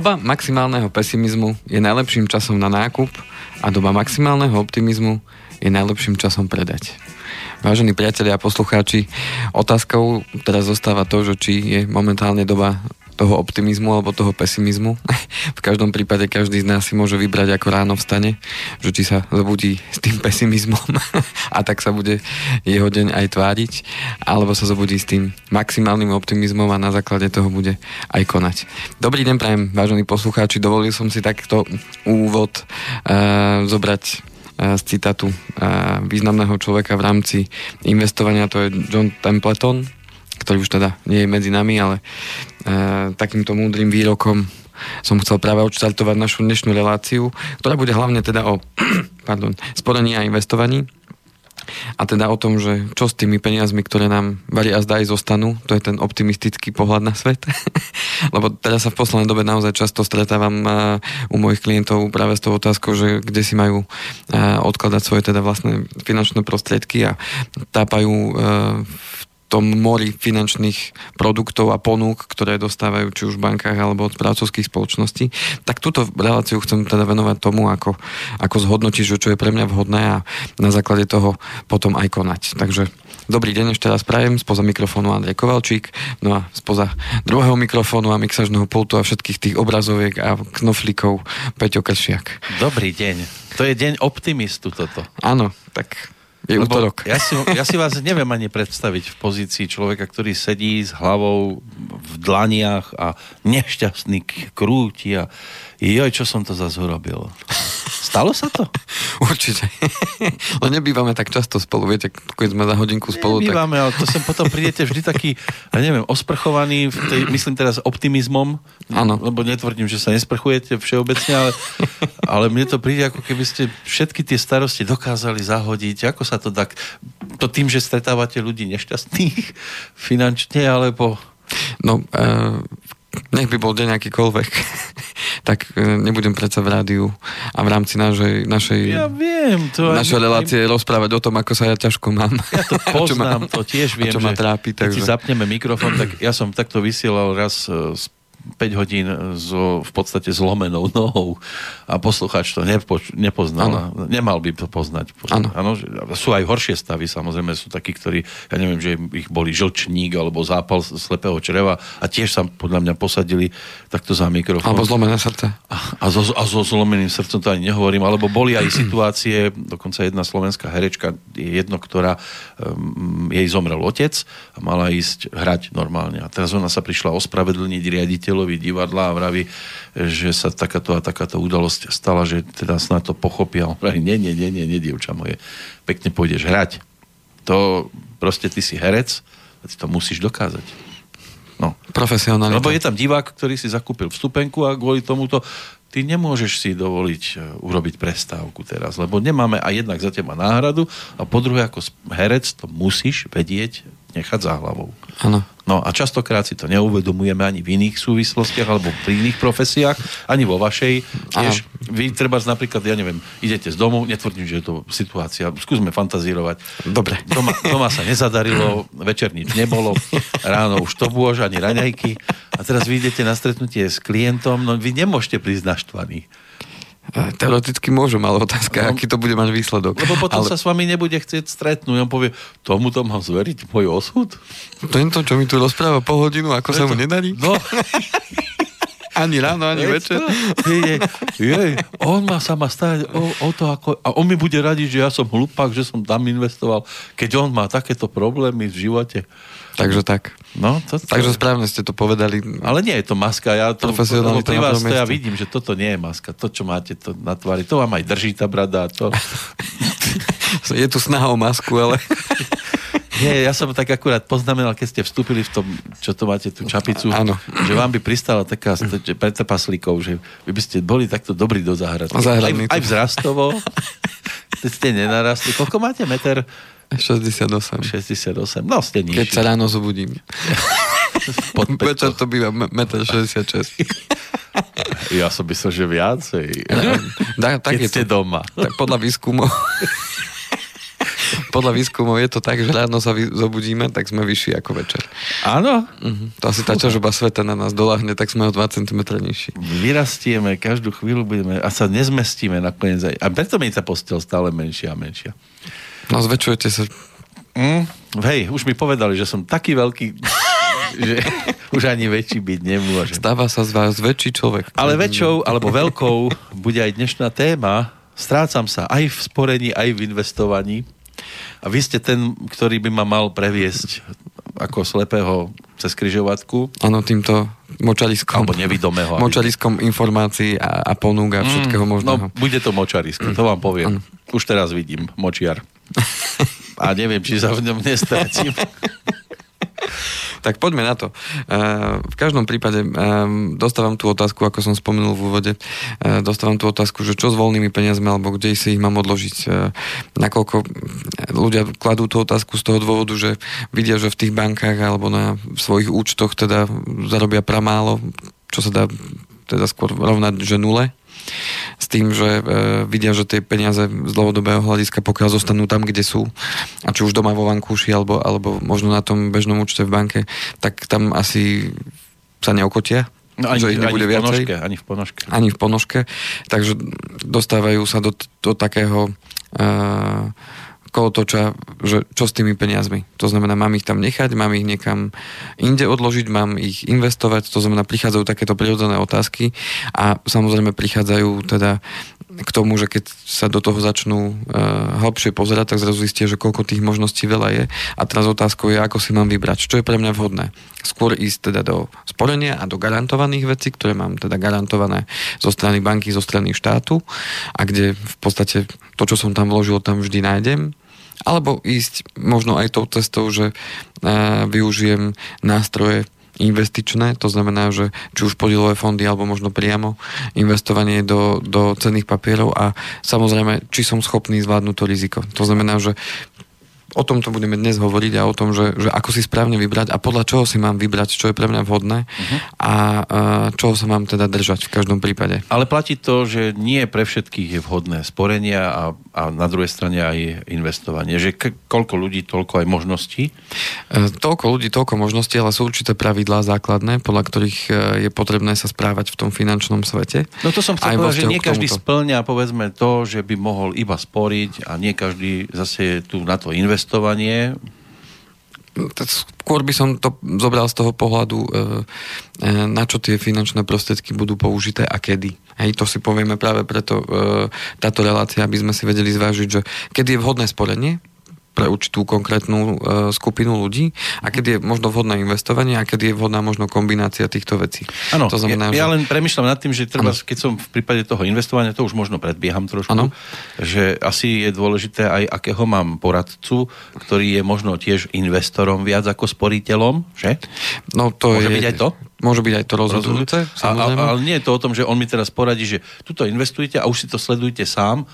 Doba maximálneho pesimizmu je najlepším časom na nákup a doba maximálneho optimizmu je najlepším časom predať. Vážení priatelia a poslucháči, otázkou teraz zostáva to, že či je momentálne doba toho optimizmu alebo toho pesimizmu. v každom prípade každý z nás si môže vybrať, ako ráno vstane, že či sa zobudí s tým pesimizmom a tak sa bude jeho deň aj tváriť, alebo sa zobudí s tým maximálnym optimizmom a na základe toho bude aj konať. Dobrý deň, prajem, vážení poslucháči, dovolil som si takto úvod uh, zobrať e, z citátu e, významného človeka v rámci investovania, to je John Templeton, ktorý už teda nie je medzi nami, ale takýmto múdrym výrokom som chcel práve odštartovať našu dnešnú reláciu, ktorá bude hlavne teda o pardon, sporení a investovaní a teda o tom, že čo s tými peniazmi, ktoré nám varí a zdaj zostanú, to je ten optimistický pohľad na svet. Lebo teraz sa v poslednej dobe naozaj často stretávam e, u mojich klientov práve s tou otázkou, že kde si majú e, odkladať svoje teda vlastné finančné prostriedky a tápajú e, v tom mori finančných produktov a ponúk, ktoré dostávajú či už v bankách alebo od správcovských spoločností, tak túto reláciu chcem teda venovať tomu, ako, ako zhodnotiť, čo je pre mňa vhodné a na základe toho potom aj konať. Takže dobrý deň ešte raz prajem, spoza mikrofónu Andrej Kovalčík, no a spoza druhého mikrofónu a mixažného pultu a všetkých tých obrazoviek a knoflíkov Peťo Kršiak. Dobrý deň. To je deň optimistu toto. Áno, tak je Lebo útorok. Ja si, ja si vás neviem ani predstaviť v pozícii človeka, ktorý sedí s hlavou v dlaniach a nešťastný krúti a joj, čo som to zase urobil. Stalo sa to? Určite. No nebývame tak často spolu, viete, keď sme za hodinku spolu. Nebývame, tak... ale to sem potom prídete vždy taký, ja neviem, osprchovaný, v tej, myslím teraz optimizmom, Áno. lebo netvrdím, že sa nesprchujete všeobecne, ale, ale mne to príde, ako keby ste všetky tie starosti dokázali zahodiť. Ako sa to tak... To tým, že stretávate ľudí nešťastných finančne, alebo... No, uh, nech by bol deň akýkoľvek, tak e, nebudem predsa v rádiu a v rámci našej, našej, ja viem, to našej relácie aj... rozprávať o tom, ako sa ja ťažko mám. Ja to poznám, ma, to tiež viem, čo ma trápi, takže... keď si zapneme mikrofón, tak ja som takto vysielal raz e, 5 hodín so v podstate zlomenou nohou a posluchač to nepo, nepoznal. Ano. Nemal by to poznať. Ano. sú aj horšie stavy, samozrejme sú takí, ktorí, ja neviem, že ich boli žlčník alebo zápal slepého čreva a tiež sa podľa mňa posadili takto za mikrofón. Alebo zlomené srdce. A, a, so, a so zlomeným srdcom to ani nehovorím, alebo boli aj situácie, dokonca jedna slovenská herečka, jedno, ktorá um, jej zomrel otec a mala ísť hrať normálne. A teraz ona sa prišla ospravedlniť riaditeľ riaditeľovi divadla a vraví, že sa takáto a takáto udalosť stala, že teda snad to pochopia. On vraví, nie, nie, nie, nie, nie, dievča moje, pekne pôjdeš hrať. To proste ty si herec a ty to musíš dokázať. No. Profesionálne. Lebo je tam divák, ktorý si zakúpil vstupenku a kvôli tomuto ty nemôžeš si dovoliť e, urobiť prestávku teraz, lebo nemáme aj jednak za teba náhradu a po druhé ako herec to musíš vedieť nechať za hlavou. Áno. No a častokrát si to neuvedomujeme ani v iných súvislostiach alebo pri iných profesiách, ani vo vašej. Tiež, vy treba napríklad, ja neviem, idete z domu, netvrdím, že je to situácia, skúsme fantazírovať. Dobre. Doma, doma sa nezadarilo, večer nič nebolo, ráno už to bôž, ani raňajky a teraz vy idete na stretnutie s klientom, no vy nemôžete prísť naštvaní. Teoreticky môžem, ale otázka, no, aký to bude mať výsledok. Lebo potom ale... sa s vami nebude chcieť stretnúť. On povie, tomuto mám zveriť môj osud? Tento, čo mi tu rozpráva po hodinu, ako Preto... sa mu nedarí? No. ani ráno, ani Veď večer. Je, je, on má sa ma starať o, o to, ako... A on mi bude radiť, že ja som hlupák, že som tam investoval, keď on má takéto problémy v živote. Takže tak. No, to, to... Takže správne ste to povedali. Ale nie je to maska. Ja to, to pri vás to ja vidím, že toto nie je maska. To, čo máte to na tvári, to vám aj drží tá brada. To... je tu snaha o masku, ale... Nie, ja som tak akurát poznamenal, keď ste vstúpili v tom, čo to máte, tú čapicu, Áno. že vám by pristala taká trpaslíkov, že vy by ste boli takto dobrí do záhrady. Aj, aj vzrastovo. Teď ste nenarastli. Koľko máte meter? 68. 68, no ste nižší. Keď sa ráno zobudím. Večer to býva 1,66 Ja som myslel, že viacej. Da, tak Keď je ste to, doma. Tak podľa výskumov podľa výskumov je to tak, že ráno sa vy, zobudíme, tak sme vyšší ako večer. Áno? Uh-huh. To asi tá ťažoba sveta na nás doláhne, tak sme o 2 cm nižší. Vyrastieme, každú chvíľu budeme a sa nezmestíme nakoniec aj. A preto mi tá postel stále menšia a menšia. No zväčšujete sa. Mm, hej, už mi povedali, že som taký veľký, že už ani väčší byť nemôže. Stáva sa z vás väčší človek. Ale väčšou alebo veľkou bude aj dnešná téma. Strácam sa aj v sporení, aj v investovaní. A vy ste ten, ktorý by ma mal previesť ako slepého cez križovatku. Áno, týmto močariskom. Alebo nevidomého. Močariskom informácií a, a ponúk a všetkého mm, možného. No, bude to močarisko, to vám poviem. Ano. Už teraz vidím, močiar. A neviem, či sa v ňom nestratím. Tak poďme na to. V každom prípade dostávam tú otázku, ako som spomenul v úvode, dostávam tú otázku, že čo s voľnými peniazmi, alebo kde si ich mám odložiť. Nakoľko ľudia kladú tú otázku z toho dôvodu, že vidia, že v tých bankách alebo na svojich účtoch teda zarobia pramálo, čo sa dá teda skôr rovnať, že nule s tým, že e, vidia, že tie peniaze z dlhodobého hľadiska, pokiaľ zostanú tam, kde sú, a či už doma vo vankúši, alebo, alebo možno na tom bežnom účte v banke, tak tam asi sa neokotia. No ani, že ich nebude ani v ponožke, ani v ponožke. Ani v ponožke. Takže dostávajú sa do, do takého uh, kolotoča, že čo s tými peniazmi. To znamená, mám ich tam nechať, mám ich niekam inde odložiť, mám ich investovať, to znamená, prichádzajú takéto prirodzené otázky a samozrejme prichádzajú teda k tomu, že keď sa do toho začnú uh, hlbšie pozerať, tak zrazu zistia, že koľko tých možností veľa je. A teraz otázkou je, ako si mám vybrať, čo je pre mňa vhodné. Skôr ísť teda do sporenia a do garantovaných vecí, ktoré mám teda garantované zo strany banky, zo strany štátu a kde v podstate to, čo som tam vložil, tam vždy nájdem alebo ísť možno aj tou cestou, že uh, využijem nástroje investičné, to znamená, že či už podielové fondy alebo možno priamo investovanie do, do cenných papierov a samozrejme, či som schopný zvládnuť to riziko. To znamená, že o tomto budeme dnes hovoriť a o tom, že, že ako si správne vybrať a podľa čoho si mám vybrať, čo je pre mňa vhodné uh-huh. a, a čoho sa mám teda držať v každom prípade. Ale platí to, že nie pre všetkých je vhodné sporenia a, a na druhej strane aj investovanie. Že k- koľko ľudí, toľko aj možností? E, toľko ľudí, toľko možností, ale sú určité pravidlá základné, podľa ktorých e, je potrebné sa správať v tom finančnom svete. No to som chcel povedať, že nie každý splňa povedzme to, že by mohol iba sporiť a nie každý zase je tu na to investovať investovanie? Skôr by som to zobral z toho pohľadu, e, e, na čo tie finančné prostriedky budú použité a kedy. Hej, to si povieme práve preto e, táto relácia, aby sme si vedeli zvážiť, že kedy je vhodné sporenie, pre určitú konkrétnu uh, skupinu ľudí a keď je možno vhodné investovanie a keď je vhodná možno kombinácia týchto vecí. Áno, ja, ja len premyšľam nad tým, že treba, keď som v prípade toho investovania, to už možno predbieham trošku, ano. že asi je dôležité aj akého mám poradcu, ktorý je možno tiež investorom viac ako sporiteľom, že? No to Môže je, byť aj to? Môže byť aj to rozhodujúce. A, a, ale nie je to o tom, že on mi teraz poradí, že tuto investujte a už si to sledujte sám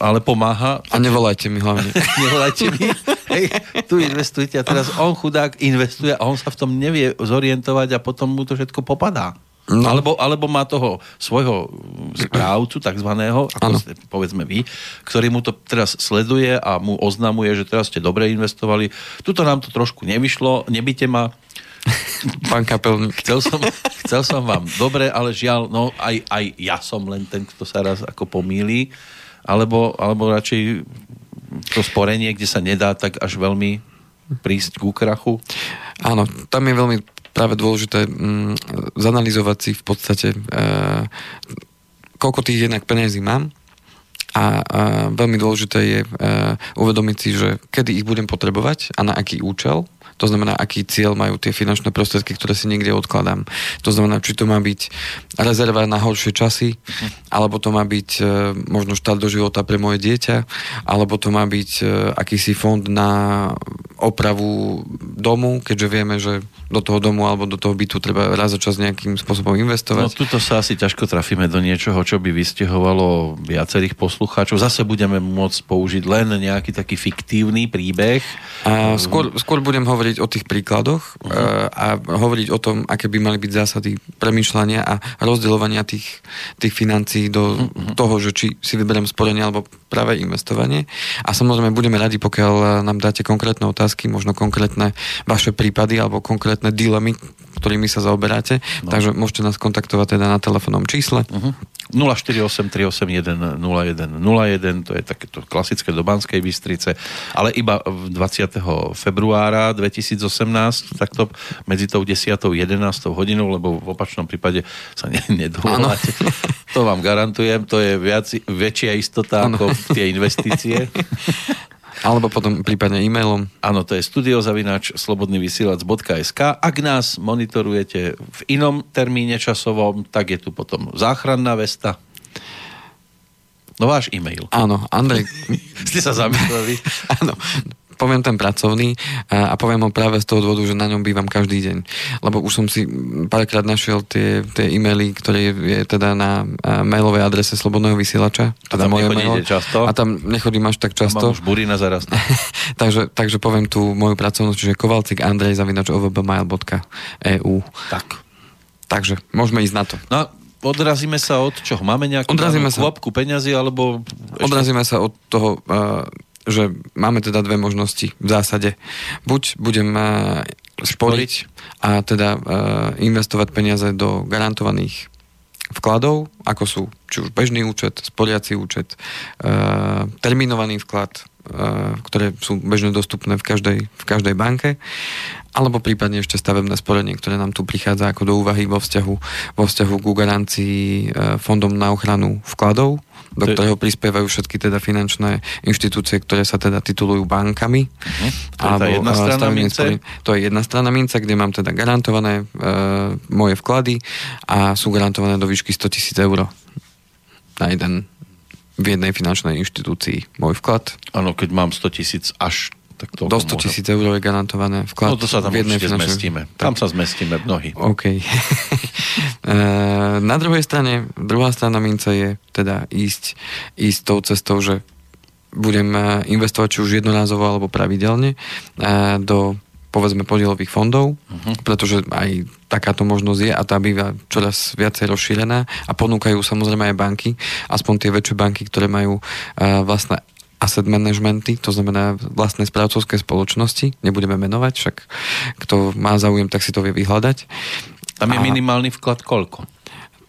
ale pomáha. A nevolajte mi hlavne. nevolajte mi. Hej, tu investujte a teraz on chudák investuje a on sa v tom nevie zorientovať a potom mu to všetko popadá. No. Alebo, alebo má toho svojho správcu, takzvaného, ako ste, povedzme vy, ktorý mu to teraz sleduje a mu oznamuje, že teraz ste dobre investovali. Tuto nám to trošku nevyšlo, nebyte ma. Pán kapelník. Chcel som, chcel som vám dobre, ale žiaľ, no aj, aj ja som len ten, kto sa raz ako pomýli alebo, alebo radšej to sporenie, kde sa nedá tak až veľmi prísť ku krachu? Áno, tam je veľmi práve dôležité mm, zanalizovať si v podstate e, koľko tých jednak peniazí mám a, a veľmi dôležité je e, uvedomiť si, že kedy ich budem potrebovať a na aký účel to znamená, aký cieľ majú tie finančné prostriedky, ktoré si niekde odkladám. To znamená, či to má byť rezerva na horšie časy, alebo to má byť e, možno štát do života pre moje dieťa, alebo to má byť e, akýsi fond na opravu domu, keďže vieme, že do toho domu alebo do toho bytu treba raz za čas nejakým spôsobom investovať. No tuto sa asi ťažko trafíme do niečoho, čo by vystihovalo viacerých poslucháčov. Zase budeme môcť použiť len nejaký taký fiktívny príbeh. A skôr, skôr budem hovoriť o tých príkladoch uh-huh. a hovoriť o tom, aké by mali byť zásady premýšľania a rozdeľovania tých, tých financií do uh-huh. toho, že či si vyberiem sporenie alebo práve investovanie. A samozrejme budeme radi, pokiaľ nám dáte konkrétne otázky, možno konkrétne vaše prípady alebo konkrétne dilemy, ktorými sa zaoberáte. No. Takže môžete nás kontaktovať teda na telefónnom čísle. Uh-huh. 048 381 0101, to je takéto klasické do Banskej Bystrice, ale iba 20. februára 2018, takto medzi tou 10. a 11. hodinou, lebo v opačnom prípade sa ne, nedovoláte. To vám garantujem, to je viac, väčšia istota ano. ako tie investície. Alebo potom prípadne e-mailom. Áno, to je studiozavinač slobodnyvysielac.sk. Ak nás monitorujete v inom termíne časovom, tak je tu potom záchranná vesta. No váš e-mail. Áno, Andrej. Ste sa zamysleli? Áno, poviem ten pracovný a, a poviem ho práve z toho dôvodu, že na ňom bývam každý deň. Lebo už som si párkrát našiel tie, tie e-maily, ktoré je teda na mailovej adrese Slobodného vysielača. Teda a tam moje mail, často? A tam nechodím až tak často. Mám už burina zaraz. takže, takže poviem tu moju pracovnosť, čiže kovalcik Andrej zavinač ovbmail.eu. Tak. Takže môžeme ísť na to. No, odrazíme sa od čoho? Máme nejakú odrazíme sa. klopku peňazí, alebo... Ešte... Odrazíme sa od toho uh, že máme teda dve možnosti v zásade. Buď budem uh, šporiť a teda uh, investovať peniaze do garantovaných vkladov, ako sú či už bežný účet, sporiaci účet, uh, terminovaný vklad, ktoré sú bežne dostupné v každej, v každej banke, alebo prípadne ešte stavebné sporenie, ktoré nám tu prichádza ako do úvahy vo vzťahu, vo vzťahu ku garancii fondom na ochranu vkladov, do to ktorého prispievajú všetky teda finančné inštitúcie, ktoré sa teda titulujú bankami. Uh-huh. To, je tá jedna strana mince? to je jedna strana mince, kde mám teda garantované e, moje vklady a sú garantované do výšky 100 tisíc eur na jeden v jednej finančnej inštitúcii môj vklad. Áno, keď mám 100 tisíc až tak to Do 100 tisíc eur je garantované vklad. No to sa tam v jednej finančnej... zmestíme. Tam sa zmestíme mnohí. OK. E, na druhej strane, druhá strana mince je teda ísť, ísť tou cestou, že budem e, investovať či už jednorázovo alebo pravidelne e, do povedzme podielových fondov, uh-huh. pretože aj takáto možnosť je a tá býva čoraz viacej rozšírená a ponúkajú samozrejme aj banky, aspoň tie väčšie banky, ktoré majú uh, vlastné asset managementy, to znamená vlastné správcovské spoločnosti, nebudeme menovať, však kto má záujem, tak si to vie vyhľadať. Tam je a... minimálny vklad koľko?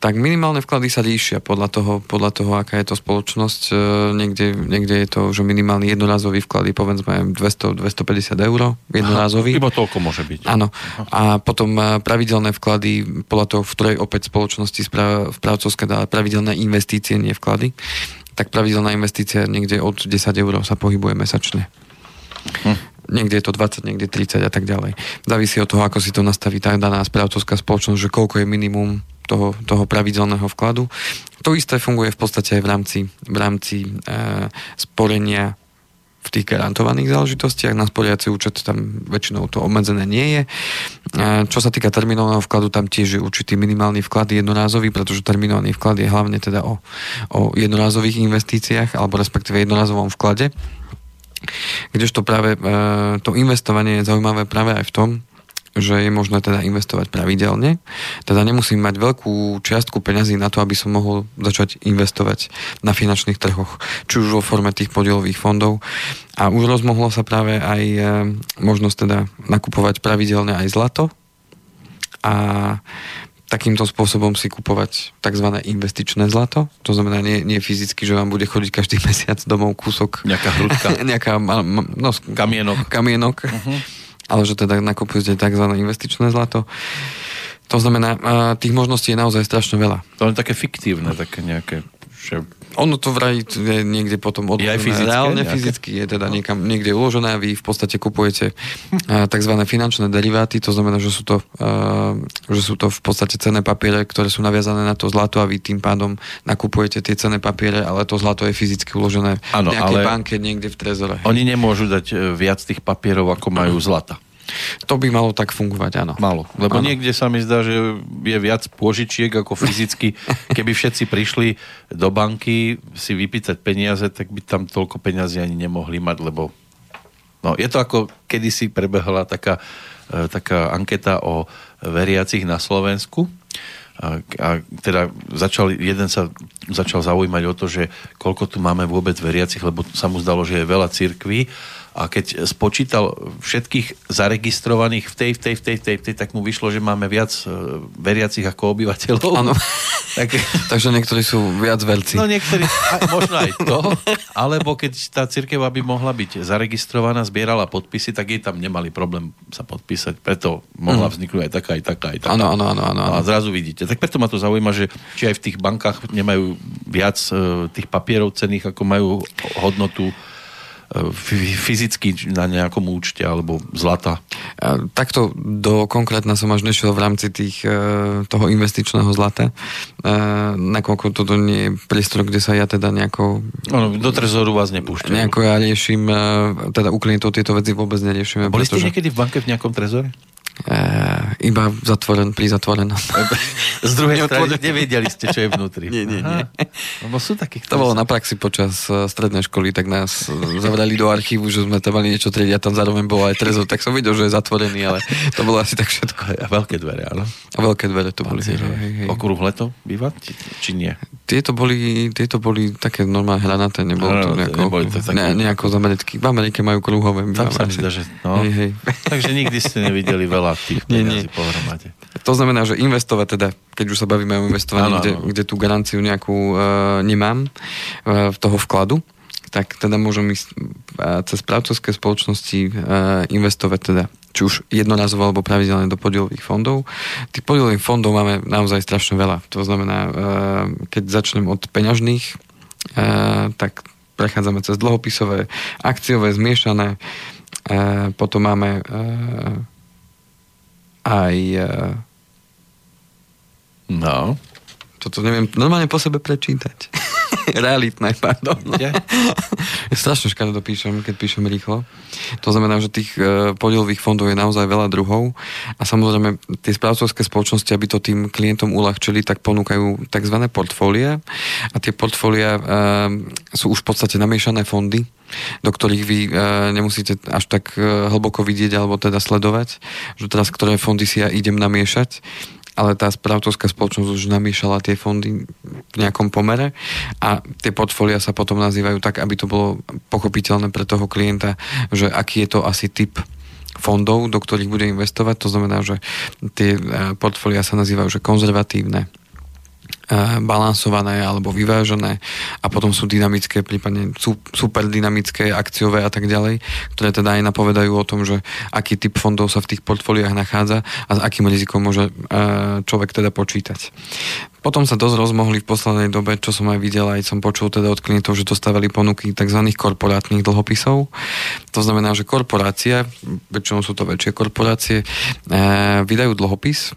Tak minimálne vklady sa líšia podľa toho, podľa toho aká je to spoločnosť. E, niekde, niekde je to, že minimálny jednorázový vklad je povedzme 200-250 eur jednorázový. Aha, iba toľko môže byť. Áno. A potom e, pravidelné vklady podľa toho, v ktorej opäť spoločnosti správcovské dá pravidelné investície, nie vklady tak pravidelná investícia niekde od 10 eur sa pohybuje mesačne. Hm niekde je to 20, niekde 30 a tak ďalej. Závisí od toho, ako si to nastaví tá daná správcovská spoločnosť, že koľko je minimum toho, toho pravidelného vkladu. To isté funguje v podstate aj v rámci, v rámci e, sporenia v tých garantovaných záležitostiach. Na sporiaci účet tam väčšinou to obmedzené nie je. E, čo sa týka terminovaného vkladu, tam tiež je určitý minimálny vklad jednorázový, pretože terminovaný vklad je hlavne teda o, o jednorázových investíciách alebo respektíve jednorázovom vklade. Kdežto práve e, to investovanie je zaujímavé práve aj v tom, že je možné teda investovať pravidelne. Teda nemusím mať veľkú čiastku peňazí na to, aby som mohol začať investovať na finančných trhoch, či už vo forme tých podielových fondov. A už rozmohlo sa práve aj e, možnosť teda nakupovať pravidelne aj zlato a takýmto spôsobom si kupovať tzv. investičné zlato. To znamená nie, nie fyzicky, že vám bude chodiť každý mesiac domov kúsok. Nejaká hrudka. nejaká, no, kamienok. Kamienok. Uh-huh. Ale že teda nakupujete tzv. investičné zlato. To znamená, tých možností je naozaj strašne veľa. To je také fiktívne, také nejaké že... Ono to vraj je niekde potom odložené. Je aj fyzické? Reálne nejaké? fyzicky je teda niekam, niekde uložené a vy v podstate kupujete tzv. finančné deriváty, to znamená, že sú to, že sú to v podstate cenné papiere, ktoré sú naviazané na to zlato a vy tým pádom nakupujete tie cenné papiere, ale to zlato je fyzicky uložené ano, v nejakej ale banke niekde v trezore. Oni nemôžu dať e, viac tých papierov, ako majú zlata. To by malo tak fungovať, áno. Malo. Lebo Áno. niekde sa mi zdá, že je viac pôžičiek ako fyzicky. Keby všetci prišli do banky si vypýtať peniaze, tak by tam toľko peniazy ani nemohli mať, lebo no, je to ako kedysi prebehla taká, e, taká anketa o veriacich na Slovensku. A, a teda začal, jeden sa začal zaujímať o to, že koľko tu máme vôbec veriacich, lebo sa mu zdalo, že je veľa cirkví a keď spočítal všetkých zaregistrovaných v tej, v tej, v tej, v tej, v tej tak mu vyšlo, že máme viac e, veriacich ako obyvateľov. Áno. tak, Takže niektorí sú viac verci. no niektorí, možno aj to, alebo keď tá cirkev, aby mohla byť zaregistrovaná, zbierala podpisy, tak jej tam nemali problém sa podpísať, preto mohla vzniknúť aj taká, aj taká, aj taká. Áno, áno, áno. A zrazu vidíte. Tak preto ma to zaujíma, že či aj v tých bankách nemajú viac e, tých papierov cených, ako majú hodnotu fyzicky na nejakom účte alebo zlata. Takto do konkrétna som až nešiel v rámci tých, e, toho investičného zlata, e, nakoľko toto nie je priestor, kde sa ja teda nejako, Ano, do trezoru vás nepúšťajú. nejako ja riešim, e, teda u klientov tieto veci vôbec neriešime. Boli ste pretože, niekedy v banke v nejakom trezore? E, iba zatvoren, pri zatvorenom. Z druhej strany nevedeli ste, čo je vnútri. Nie, nie, nie. Lebo sú takí, To bolo na praxi počas e, strednej školy, tak nás e, zavrali do archívu, že sme tam mali niečo triediť a tam zároveň bol aj trezor, tak som videl, že je zatvorený, ale to bolo asi tak všetko. A veľké dvere, áno. A veľké dvere to boli. Hej, hej, hej. Okrúhle to býva? Či, nie? Tieto boli, tieto boli také normálne hranaté, nebolo to nejako, neboli to také- ne, nejako z Ameriky. V Amerike majú kruhové. Tam sa mi že... No. Hej, hej. Takže nikdy ste nevideli veľa tých Nie, peniazí pohromade. To znamená, že investovať teda, keď už sa bavíme o investovaní, Áno, kde, kde tú garanciu nejakú uh, nemám v toho vkladu, tak teda môžem ísť uh, cez správcovské spoločnosti uh, investovať teda či už jednorazovo alebo pravidelne do podielových fondov. Tých podielových fondov máme naozaj strašne veľa. To znamená, uh, keď začnem od peňažných, uh, tak prechádzame cez dlhopisové, akciové, zmiešané, potom máme aj uh, No. toto neviem normálne po sebe prečítať. Realitné, pardon. Kde? Strašne škaredo píšem, keď píšem rýchlo. To znamená, že tých e, podielových fondov je naozaj veľa druhov a samozrejme tie správcovské spoločnosti, aby to tým klientom uľahčili, tak ponúkajú tzv. portfólia a tie portfólia e, sú už v podstate namiešané fondy, do ktorých vy e, nemusíte až tak e, hlboko vidieť alebo teda sledovať, že teraz ktoré fondy si ja idem namiešať ale tá správcovská spoločnosť už namiešala tie fondy v nejakom pomere a tie portfólia sa potom nazývajú tak, aby to bolo pochopiteľné pre toho klienta, že aký je to asi typ fondov, do ktorých bude investovať. To znamená, že tie eh, portfólia sa nazývajú že konzervatívne, balansované alebo vyvážené a potom sú dynamické, prípadne super dynamické, akciové a tak ďalej, ktoré teda aj napovedajú o tom, že aký typ fondov sa v tých portfóliách nachádza a s akým rizikom môže eh, človek teda počítať. Potom sa dosť rozmohli v poslednej dobe, čo som aj videl, aj som počul teda od klientov, že dostávali ponuky tzv. korporátnych dlhopisov. To znamená, že korporácia, väčšinou sú to väčšie korporácie, eh, vydajú dlhopis,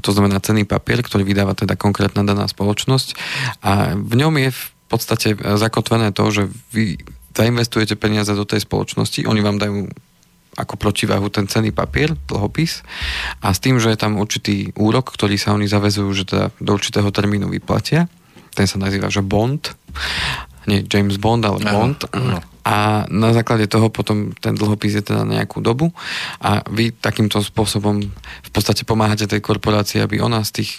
to znamená cenný papier, ktorý vydáva teda konkrétna daná spoločnosť. A v ňom je v podstate e, zakotvené to, že vy zainvestujete peniaze do tej spoločnosti, oni vám dajú ako protiváhu ten cenný papier, dlhopis a s tým, že je tam určitý úrok, ktorý sa oni zavezujú, že teda do určitého termínu vyplatia, ten sa nazýva, že bond, nie James Bond, ale Áno, Bond. áno. A na základe toho potom ten dlhopis je teda na nejakú dobu a vy takýmto spôsobom v podstate pomáhate tej korporácii, aby ona z tých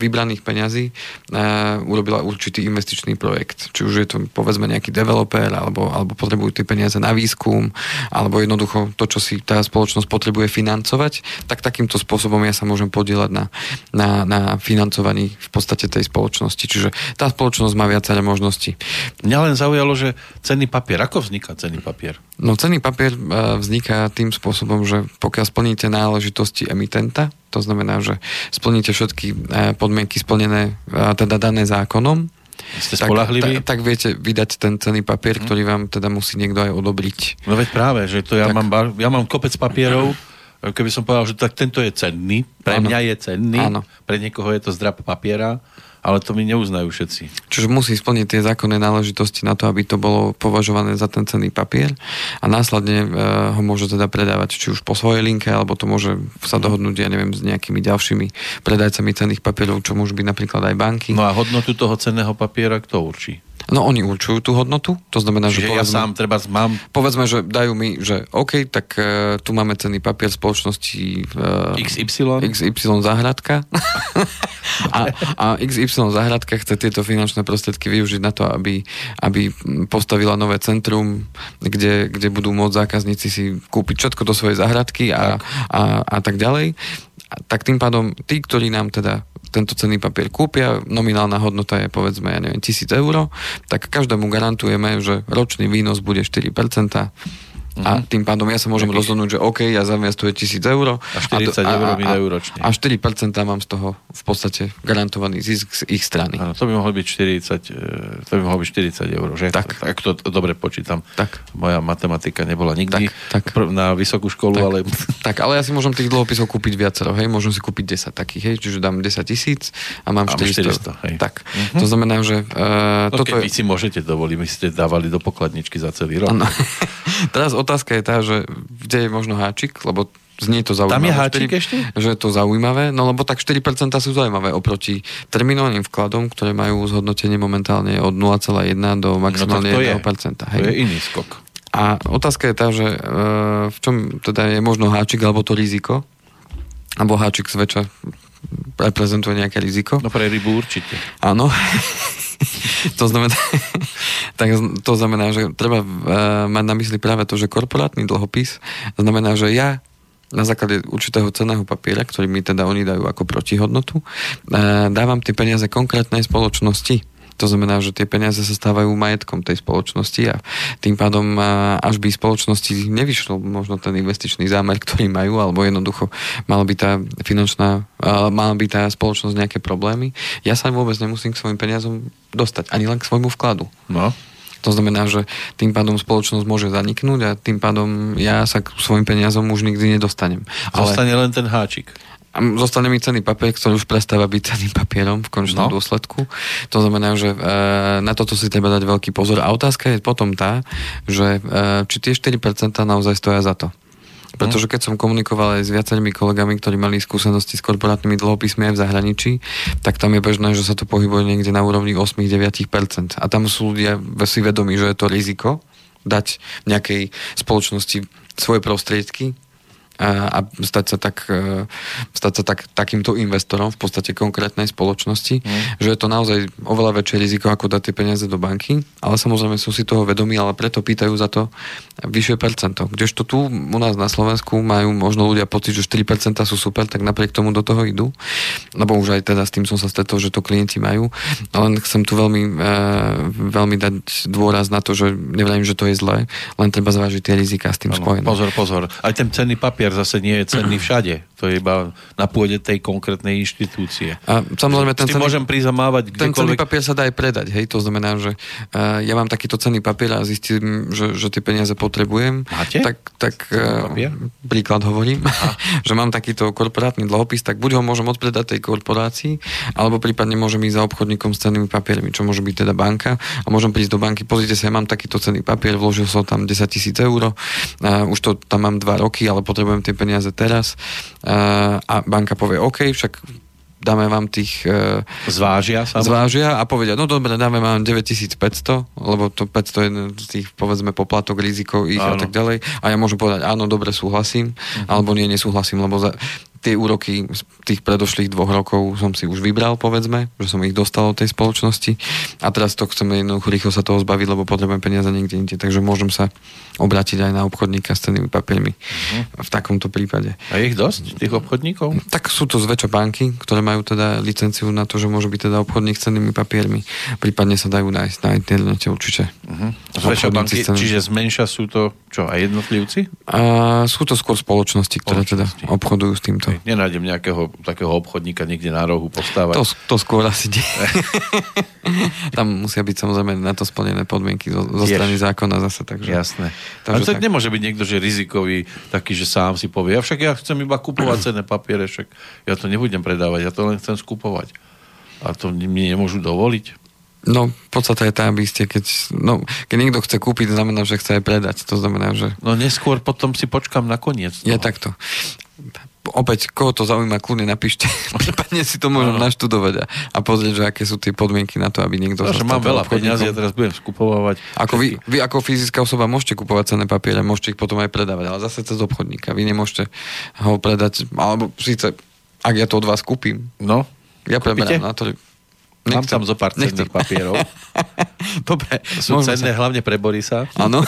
vybraných peňazí uh, urobila určitý investičný projekt. Či už je to povedzme nejaký developer, alebo, alebo potrebujú tie peniaze na výskum, alebo jednoducho to, čo si tá spoločnosť potrebuje financovať, tak takýmto spôsobom ja sa môžem podielať na, na, na financovaní v podstate tej spoločnosti. Čiže tá spoločnosť má viaceré možnosti. Mňa len zaujalo, že cenný papier. Ako vzniká cenný papier? No cenný papier e, vzniká tým spôsobom, že pokiaľ splníte náležitosti emitenta, to znamená, že splníte všetky e, podmienky splnené, e, teda dané zákonom, Ste tak, spolahliví? tak, tak viete vydať ten cenný papier, ktorý vám teda musí niekto aj odobriť. No veď práve, že to ja, Tak. mám, ja mám kopec papierov, keby som povedal, že tak tento je cenný, pre Áno. mňa je cenný, Áno. pre niekoho je to zdrab papiera, Ale to mi neuznajú všetci. Čiže musí splniť tie zákonné náležitosti na to, aby to bolo považované za ten cenný papier a následne e, ho môže teda predávať či už po svojej linke, alebo to môže sa Mhm. dohodnúť, ja neviem, s nejakými ďalšími predajcami cenných papierov, čo môžu byť napríklad aj banky. No a hodnotu toho cenného papiera kto určí? No oni určujú tú hodnotu, to znamená, že Čiže ja sám treba mám... povedzme, že dajú mi, že OK, tak uh, tu máme cenný papier spoločnosti uh, XY? XY Zahradka a, a XY Zahradka chce tieto finančné prostriedky využiť na to, aby, aby postavila nové centrum, kde, kde budú môcť zákazníci si kúpiť všetko do svojej záhradky a, a, a tak ďalej. A tak tým pádom tí, ktorí nám teda tento cenný papier kúpia, nominálna hodnota je povedzme, ja neviem, 1000 eur, tak každému garantujeme, že ročný výnos bude 4%. A tým pádom ja sa môžem Takých- rozhodnúť, že OK, ja zainvestujem 1000 eur. A 40 eur mi dajú ročne. A 4% mám z toho v podstate garantovaný zisk z ich strany. Áno, to by mohlo byť 40, e, to by mohlo byť 40 eur, že? Tak. tak to, dobre počítam. Tak. Moja matematika nebola nikdy Tak, tak. na vysokú školu, Tak. ale Tak, ale ja si môžem tých dlhopisov kúpiť viacero, hej, môžem si kúpiť 10 takých, hej, čiže dám 10 tisíc a mám A 400. 400, hej. Tak, Mhm. to znamená, že uh, no, toto keď vy je... si môžete dovoliť, my ste dávali do pokladničky za celý rok. Ano. Teraz otázka je tá, že kde je možno háčik, lebo znie to zaujímavé. Tam je háčik Štyri- ešte? Že je to zaujímavé, no lebo tak 4% sú zaujímavé oproti terminovaným vkladom, ktoré majú zhodnotenie momentálne od 0,1 do maximálne no, to 1%. Je. To je iný skok. A otázka je tá, že e, v čom teda je možno háčik, alebo to riziko, alebo háčik zväčša reprezentuje nejaké riziko. No pre rybu určite. Áno. to znamená, tak to znamená, že treba uh, mať na mysli práve to, že korporátny dlhopis znamená, že ja na základe určitého cenného papiera, ktorý mi teda oni dajú ako protihodnotu, uh, dávam tie peniaze konkrétnej spoločnosti. To znamená, že tie peniaze sa stávajú majetkom tej spoločnosti a tým pádom až by spoločnosti nevyšlo možno ten investičný zámer, ktorý majú, alebo jednoducho mala by tá finančná, mala by tá spoločnosť nejaké problémy, ja sa vôbec nemusím k svojim peniazom dostať, ani len k svojmu vkladu. No. To znamená, že tým pádom spoločnosť môže zaniknúť a tým pádom ja sa k svojim peniazom už nikdy nedostanem. Zostane len ten háčik. A zostane mi cenný papier, ktorý už prestáva byť cenným papierom v končnom No. no. dôsledku. To znamená, že e, na toto si treba dať veľký pozor. A otázka je potom tá, že e, či tie 4% naozaj stoja za to. Pretože keď som komunikoval aj s viacerými kolegami, ktorí mali skúsenosti s korporátnymi dlhopismi aj v zahraničí, tak tam je bežné, že sa to pohybuje niekde na úrovni 8-9%. A tam sú ľudia si vedomí, že je to riziko dať nejakej spoločnosti svoje prostriedky a, stať sa, tak, e, stať sa tak, takýmto investorom v podstate konkrétnej spoločnosti, mm. že je to naozaj oveľa väčšie riziko, ako dať tie peniaze do banky, ale samozrejme sú si toho vedomí, ale preto pýtajú za to vyššie percento. Kdežto tu u nás na Slovensku majú možno ľudia pocit, že 4% sú super, tak napriek tomu do toho idú, lebo už aj teda s tým som sa stretol, že to klienti majú, ale chcem tu veľmi, e, veľmi dať dôraz na to, že nevrajím, že to je zlé, len treba zvážiť tie rizika s tým Áno, spojené. pozor, pozor. Aj ten cenný papier zase nie je cenný všade. To je iba na pôde tej konkrétnej inštitúcie. A samozrejme, ten cenný, môžem prísť a mávať ten cenný papier sa dá aj predať, hej, to znamená, že uh, ja mám takýto cenný papier a zistím, že, že tie peniaze potrebujem. Máte? Tak, tak uh, papier? príklad hovorím, že mám takýto korporátny dlhopis, tak buď ho môžem odpredať tej korporácii, alebo prípadne môžem ísť za obchodníkom s cennými papiermi, čo môže byť teda banka a môžem prísť do banky, pozrite sa, ja mám takýto cenný papier, vložil som tam 10 tisíc eur, uh, už to tam mám 2 roky, ale potrebujem tie peniaze teraz a banka povie, OK, však dáme vám tých uh, Zvážia sa. zvážia a povedia, no dobre, dáme vám 9500, lebo to 500 je z tých, povedzme, poplatok, riziko ich a Áno. tak ďalej. A ja môžem povedať, áno, dobre, súhlasím, alebo nie, nesúhlasím, lebo za, tie úroky z tých predošlých dvoch rokov som si už vybral, povedzme, že som ich dostal od tej spoločnosti a teraz to chceme jednoducho rýchlo sa toho zbaviť, lebo potrebujem peniaze niekde inde, takže môžem sa obrátiť aj na obchodníka s cennými papiermi v takomto prípade. A je ich dosť, tých obchodníkov? Tak sú to zväčša banky, ktoré majú teda licenciu na to, že môže byť teda obchodník s cennými papiermi. Prípadne sa dajú nájsť na internete určite. Uh-huh. Zväčša banky, cennými- čiže zmenša sú to, čo, aj jednotlivci? A sú to skôr spoločnosti, ktoré teda Spoločnosti. obchodujú s týmto. Nenájdem nejakého takého obchodníka niekde na rohu postávať. To, to skôr asi nie. Tam musia byť samozrejme na to splnené podmienky zo, zo strany zákona zase. Takže, Jasné. Takže Ale to tak. nemôže byť niekto, že rizikový, taký, že sám si povie, ja však ja chcem iba kupovať cenné papiere, však ja to nebudem predávať, ja to len chcem skupovať. A to mi nemôžu dovoliť? No, podstate je tá, aby ste, keď, no, keď niekto chce kúpiť, znamená, že chce aj predať. To znamená, že... No neskôr potom si počkam na koniec. Je takto. Opäť, koho to zaujíma, kľudne napíšte. Prípadne si to môžem no. naštudovať a, a pozrieť, že aké sú tie podmienky na to, aby niekto... No, že mám veľa peniazí a teraz budem skupovať. Ako vy, vy ako fyzická osoba môžete kupovať cenné papiere, môžete ich potom aj predávať, ale zase cez obchodníka. Vy nemôžete ho predať, alebo síce, ak ja to od vás kúpim, no, ja preberám na to, Mám tam zo pár cenných papierov. Dobre. Sú cenné sa. hlavne pre Borisa. Áno.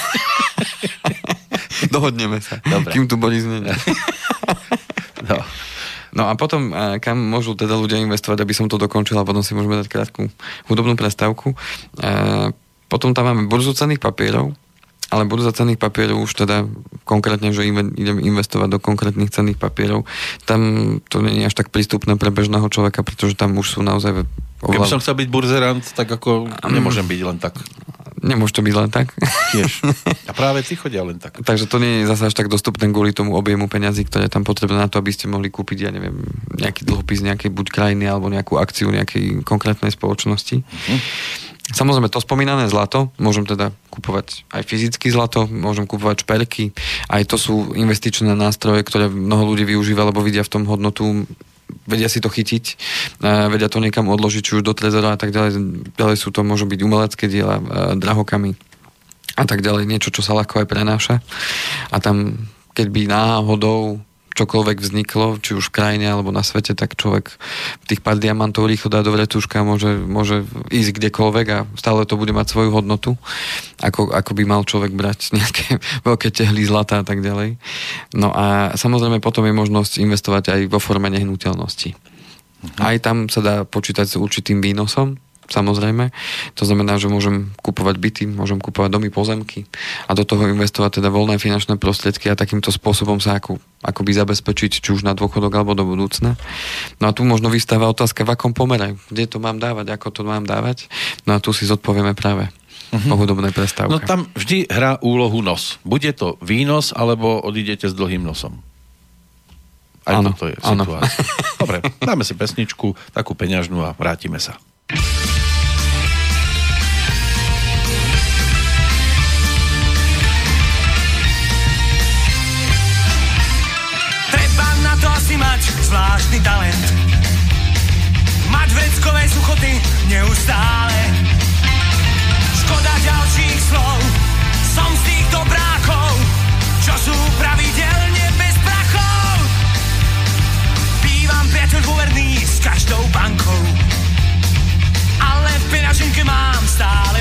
Dohodneme sa. Dobre. Kým tu Boris nie. No. No a potom, kam môžu teda ľudia investovať, aby som to dokončil a potom si môžeme dať krátku hudobnú prestávku. Potom tam máme burzu cenných papierov, ale burza cenných papierov už teda konkrétne, že idem investovať do konkrétnych cenných papierov, tam to nie je až tak prístupné pre bežného človeka, pretože tam už sú naozaj... Oveľa... Keby som chcel byť burzerant, tak ako nemôžem byť len tak. Nemôže to byť len tak. Tiež. A práve tí chodia len tak. Takže to nie je zase až tak dostupné kvôli tomu objemu peňazí, ktoré je tam potrebné na to, aby ste mohli kúpiť, ja neviem, nejaký dlhopis nejakej buď krajiny alebo nejakú akciu nejakej konkrétnej spoločnosti. Uh-huh. Samozrejme, to spomínané zlato, môžem teda kupovať aj fyzicky zlato, môžem kupovať šperky, aj to sú investičné nástroje, ktoré mnoho ľudí využíva, lebo vidia v tom hodnotu vedia si to chytiť, vedia to niekam odložiť, či už do trezora a tak ďalej. Ďalej sú to, môžu byť umelecké diela, drahokamy a tak ďalej, niečo, čo sa ľahko aj prenáša. A tam, keď by náhodou čokoľvek vzniklo, či už v krajine alebo na svete, tak človek tých pár diamantov rýchlo dá do vretúška a môže, môže ísť kdekoľvek a stále to bude mať svoju hodnotu, ako, ako by mal človek brať nejaké veľké tehly zlata a tak ďalej. No a samozrejme potom je možnosť investovať aj vo forme nehnuteľnosti. Mhm. Aj tam sa dá počítať s určitým výnosom, samozrejme. To znamená, že môžem kupovať byty, môžem kupovať domy, pozemky a do toho investovať teda voľné finančné prostriedky a takýmto spôsobom sa ako, akoby zabezpečiť či už na dôchodok alebo do budúcna. No a tu možno vystáva otázka, v akom pomere, kde to mám dávať, ako to mám dávať. No a tu si zodpovieme práve uh-huh. po hudobnej prestávke. No tam vždy hrá úlohu nos. Bude to výnos, alebo odídete s dlhým nosom. Aj ano, toto je situácia. Dobre, dáme si pesničku, takú peňažnú a vrátime sa. Zvláštny talent. Mať vreckové suchoty neustále. Škoda ďalších slov, som z tých dobrákov, čo sú pravidelne bez prachov. Bývam priateľ dôverný s každou bankou, ale v peňaženke mám stále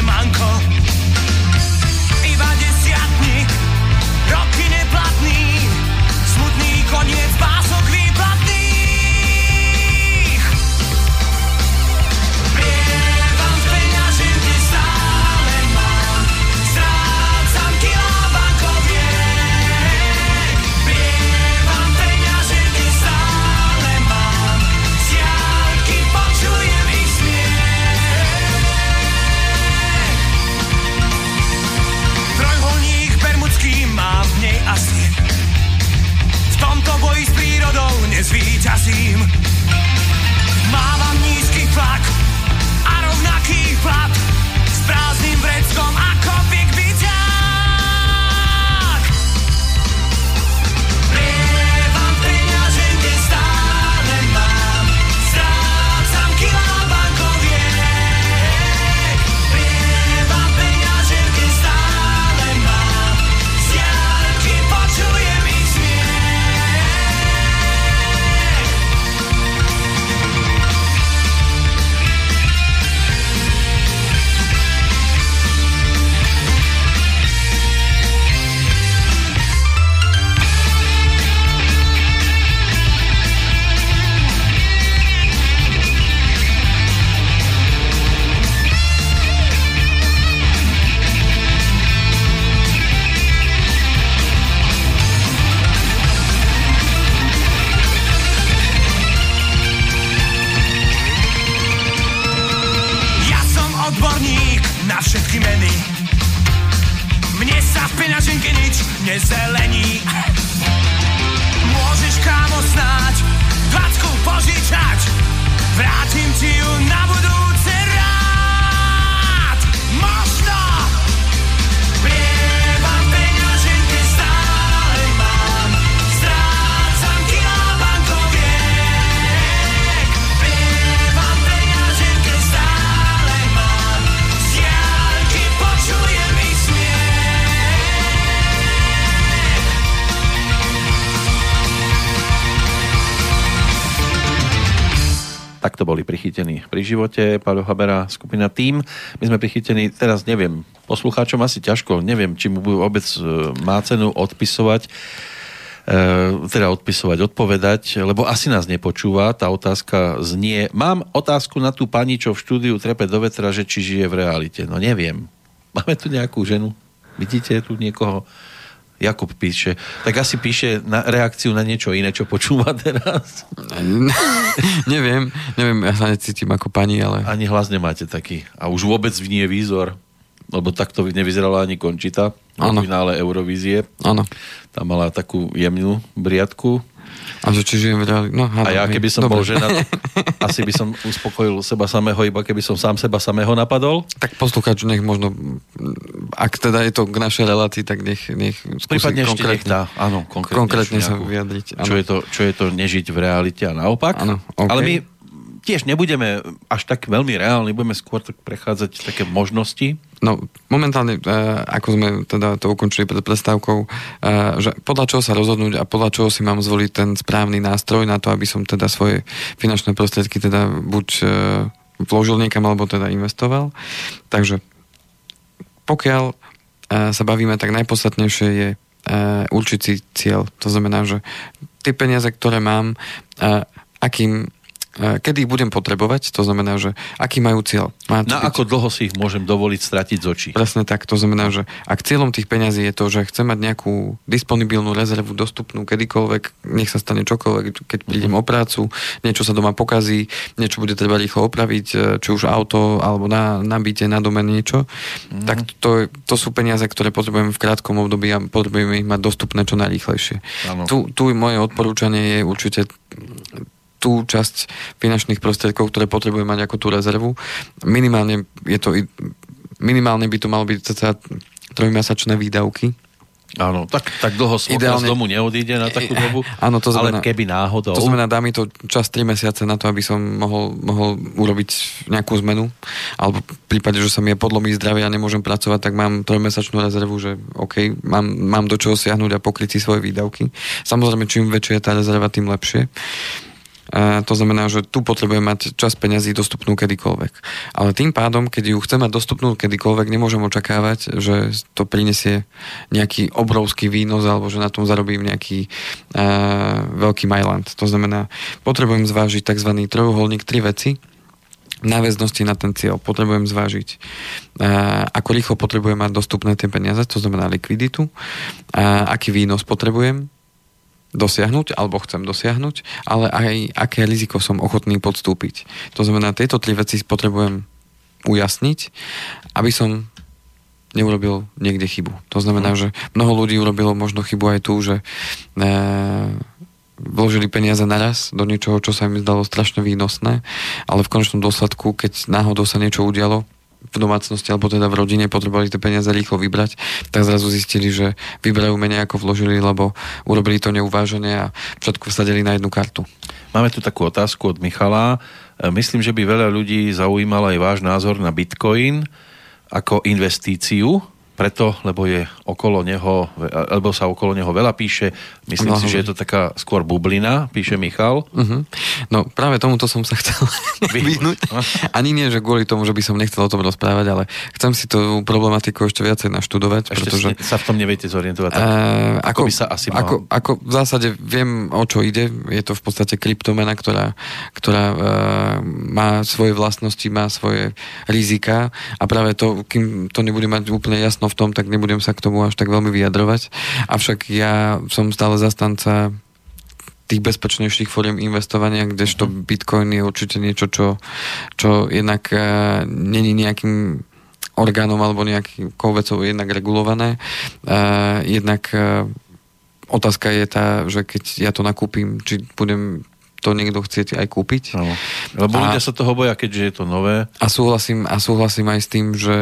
živote Paľo Habera, skupina Tým. My sme prichytení, teraz neviem, poslucháčom asi ťažko, neviem, či mu budú vôbec e, má cenu odpisovať, e, teda odpisovať, odpovedať, lebo asi nás nepočúva. Tá otázka znie, mám otázku na tú pani, čo v štúdiu trepe do vetra, že či žije v realite. No neviem. Máme tu nejakú ženu? Vidíte tu niekoho? Jakub píše. Tak asi píše na reakciu na niečo iné, čo počúva teraz. neviem, neviem, ja sa necítim ako pani, ale... Ani hlas nemáte taký. A už vôbec nie výzor. Lebo takto nevyzerala ani Končita v finále Eurovízie. Áno. Tam mala takú jemnú briadku. A že či žijem v realite? No, áno, A ja, keby som dobre. bol žena, asi by som uspokojil seba samého, iba keby som sám seba samého napadol. Tak poslucháč nech možno, ak teda je to k našej relácii, tak nech, nech Prípadne ešte nech dá, áno, konkrétne, Konkrétne sa nejakú- vyjadriť, áno. Čo je, to, čo je to nežiť v realite a naopak. Áno, OK. Ale my tiež nebudeme až tak veľmi reálni, budeme skôr tak prechádzať také možnosti. No, momentálne, uh, ako sme teda to ukončili pred prestávkou, uh, že podľa čoho sa rozhodnúť a podľa čoho si mám zvoliť ten správny nástroj na to, aby som teda svoje finančné prostriedky teda buď uh, vložil niekam, alebo teda investoval. Takže pokiaľ sa bavíme, tak najpodstatnejšie je určiť si cieľ. To znamená, že tie peniaze, ktoré mám, akým kedy ich budem potrebovať, to znamená, že aký majú cieľ. Má Na byť- ako dlho si ich môžem dovoliť stratiť z očí? Presne tak, to znamená, že ak cieľom tých peňazí je to, že chcem mať nejakú disponibilnú rezervu dostupnú kedykoľvek, nech sa stane čokoľvek, keď prídem o prácu, niečo sa doma pokazí, niečo bude treba rýchlo opraviť, e, či už auto, alebo na, na byte, na dome niečo, tak to, to sú peniaze, ktoré potrebujeme v krátkom období a potrebujeme ich mať dostupné čo najrýchlejšie. Tu, tu moje odporúčanie je určite tú časť finančných prostriedkov, ktoré potrebujem mať ako tú rezervu. Minimálne je to minimálne by to malo byť cca trojmesačné výdavky. Áno, tak, tak dlho Ideálne- z domu neodíde na takú dobu. Áno, to znamená- ale keby náhodou... To znamená, dá mi to čas 3 mesiace na to, aby som mohol, mohol urobiť nejakú zmenu. Alebo v prípade, že sa mi je podlomí zdravie a nemôžem pracovať, tak mám trojmesačnú rezervu, že OK, mám, mám do čoho siahnuť a pokryť si svoje výdavky. Samozrejme, čím väčšia je tá rezerva, tým lepšie. A to znamená, že tu potrebujem mať čas peňazí dostupnú kedykoľvek. Ale tým pádom, keď ju chcem mať dostupnú kedykoľvek, nemôžem očakávať, že to prinesie nejaký obrovský výnos alebo že na tom zarobím nejaký uh, veľký majland. To znamená, potrebujem zvážiť tzv. trojuholník, tri veci, náväznosti na ten cieľ. Potrebujem zvážiť, uh, ako rýchlo potrebujem mať dostupné tie peniaze, to znamená likviditu, uh, aký výnos potrebujem, dosiahnuť, alebo chcem dosiahnuť, ale aj aké riziko som ochotný podstúpiť. To znamená, tieto tri veci potrebujem ujasniť, aby som neurobil niekde chybu. To znamená, že mnoho ľudí urobilo možno chybu aj tu, že e, vložili peniaze naraz do niečoho, čo sa im zdalo strašne výnosné, ale v konečnom dôsledku, keď náhodou sa niečo udialo, v domácnosti alebo teda v rodine potrebovali tie peniaze rýchlo vybrať, tak zrazu zistili, že vyberajú menej ako vložili, lebo urobili to neuvážene a všetko vsadili na jednu kartu. Máme tu takú otázku od Michala. E, Myslím, že by veľa ľudí zaujímal aj váš názor na Bitcoin ako investíciu, preto, lebo je okolo neho, alebo sa okolo neho veľa píše. Myslím Mnoho si, že je to taká skôr bublina, píše Michal. Uh-huh. No práve tomuto som sa chcel vyhnúť. Ani nie, že kvôli tomu, že by som nechcel o tom rozprávať, ale chcem si tú problematiku ešte viacej naštudovať, Ešte pretože... sa v tom neviete zorientovať. Tak, Eh, ako, by sa asi mal... ako, ako v zásade viem, o čo ide. Je to v podstate kryptomena, ktorá, ktorá uh, má svoje vlastnosti, má svoje rizika a práve to, kým to nebude mať úplne jasno v tom, tak nebudem sa k tomu až tak veľmi vyjadrovať. Avšak ja som stále zastanca tých bezpečnejších fóriem investovania, kdežto Bitcoin je určite niečo, čo, čo jednak uh, není nejakým orgánom alebo nejakou vecou jednak regulované. Uh, jednak uh, otázka je tá, že keď ja to nakúpim, či budem to niekto chcieť aj kúpiť. Áno. Lebo A- ľudia sa toho boja, keďže je to nové. A súhlasím, a súhlasím aj s tým, že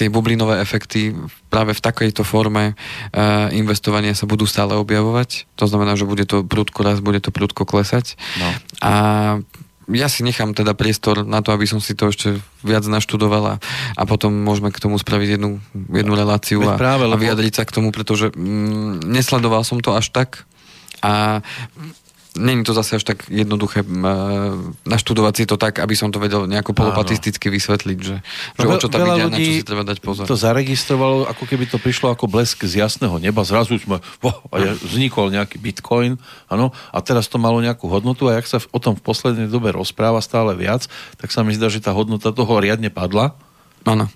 tie bublinové efekty práve v takejto forme uh, investovania sa budú stále objavovať. To znamená, že bude to prudko raz, bude to prudko klesať. No. A ja si nechám teda priestor na to, aby som si to ešte viac naštudoval a, a potom môžeme k tomu spraviť jednu, jednu reláciu a, práve, a lebo- vyjadriť sa k tomu, pretože mm, nesledoval som to až tak a Není to zase až tak jednoduché e, naštudovať si to tak, aby som to vedel nejako polopatisticky vysvetliť, že, že o čo tam ide na čo si treba dať pozor. to zaregistrovalo, ako keby to prišlo ako blesk z jasného neba. Zrazu sme, oh, a vznikol nejaký bitcoin, áno, a teraz to malo nejakú hodnotu a jak sa o tom v poslednej dobe rozpráva stále viac, tak sa mi zdá, že tá hodnota toho riadne padla. Áno.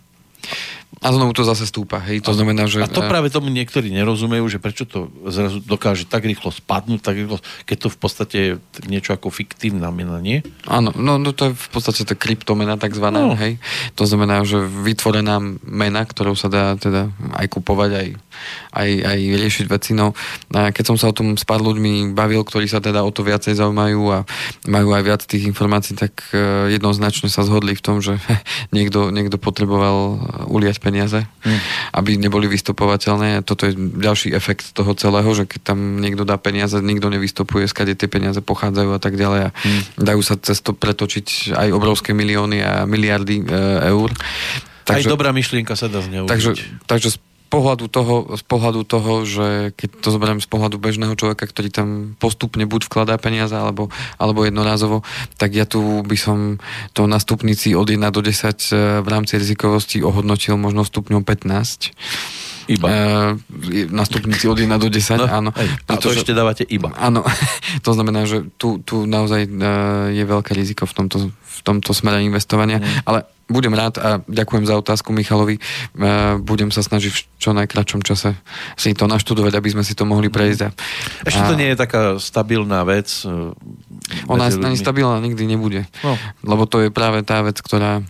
A znovu to zase stúpa, hej. To znamená, že... A to e, práve tomu niektorí nerozumejú, že prečo to zrazu dokáže tak rýchlo spadnúť, tak rýchlo, keď to v podstate je niečo ako fiktívna mena, nie? Áno, no, no to je v podstate tá kryptomena takzvaná, No. hej. To znamená, že vytvorená mena, ktorou sa dá teda aj kupovať, aj, aj, aj riešiť veci. No, a keď som sa o tom s pár ľuďmi bavil, ktorí sa teda o to viacej zaujímajú a majú aj viac tých informácií, tak eh, jednoznačne sa zhodli v tom, že niekto, niekto potreboval uliať peniaze, Hm. aby neboli vystopovateľné. A toto je ďalší efekt toho celého, že keď tam niekto dá peniaze, nikto nevystopuje, skade tie peniaze pochádzajú a tak ďalej. A Hm. dajú sa cez to pretočiť aj obrovské milióny a miliardy e, eur. Takže, Aj dobrá myšlienka sa dá zneužiť. takže, takže z pohľadu toho, z pohľadu toho, že keď to zoberiem z pohľadu bežného človeka, ktorý tam postupne buď vkladá peniaze, alebo, alebo jednorázovo, tak ja tu by som to na stupnici od 1 do 10 e, v rámci rizikovosti ohodnotil možno stupňom 15. Iba. E, na stupnici od 1 do 10, No, áno. hej, a to ešte dávate iba. Áno, to znamená, že tu, tu naozaj e, je veľké riziko v tomto, v tomto smere investovania, Mm. ale budem rád a ďakujem za otázku Michalovi. E, Budem sa snažiť v čo najkračom čase si to naštudovať, aby sme si to mohli prejsť. A, Ešte to nie je taká stabilná vec. e, Ona ani stabilná nikdy nebude. No. Lebo to je práve tá vec, ktorá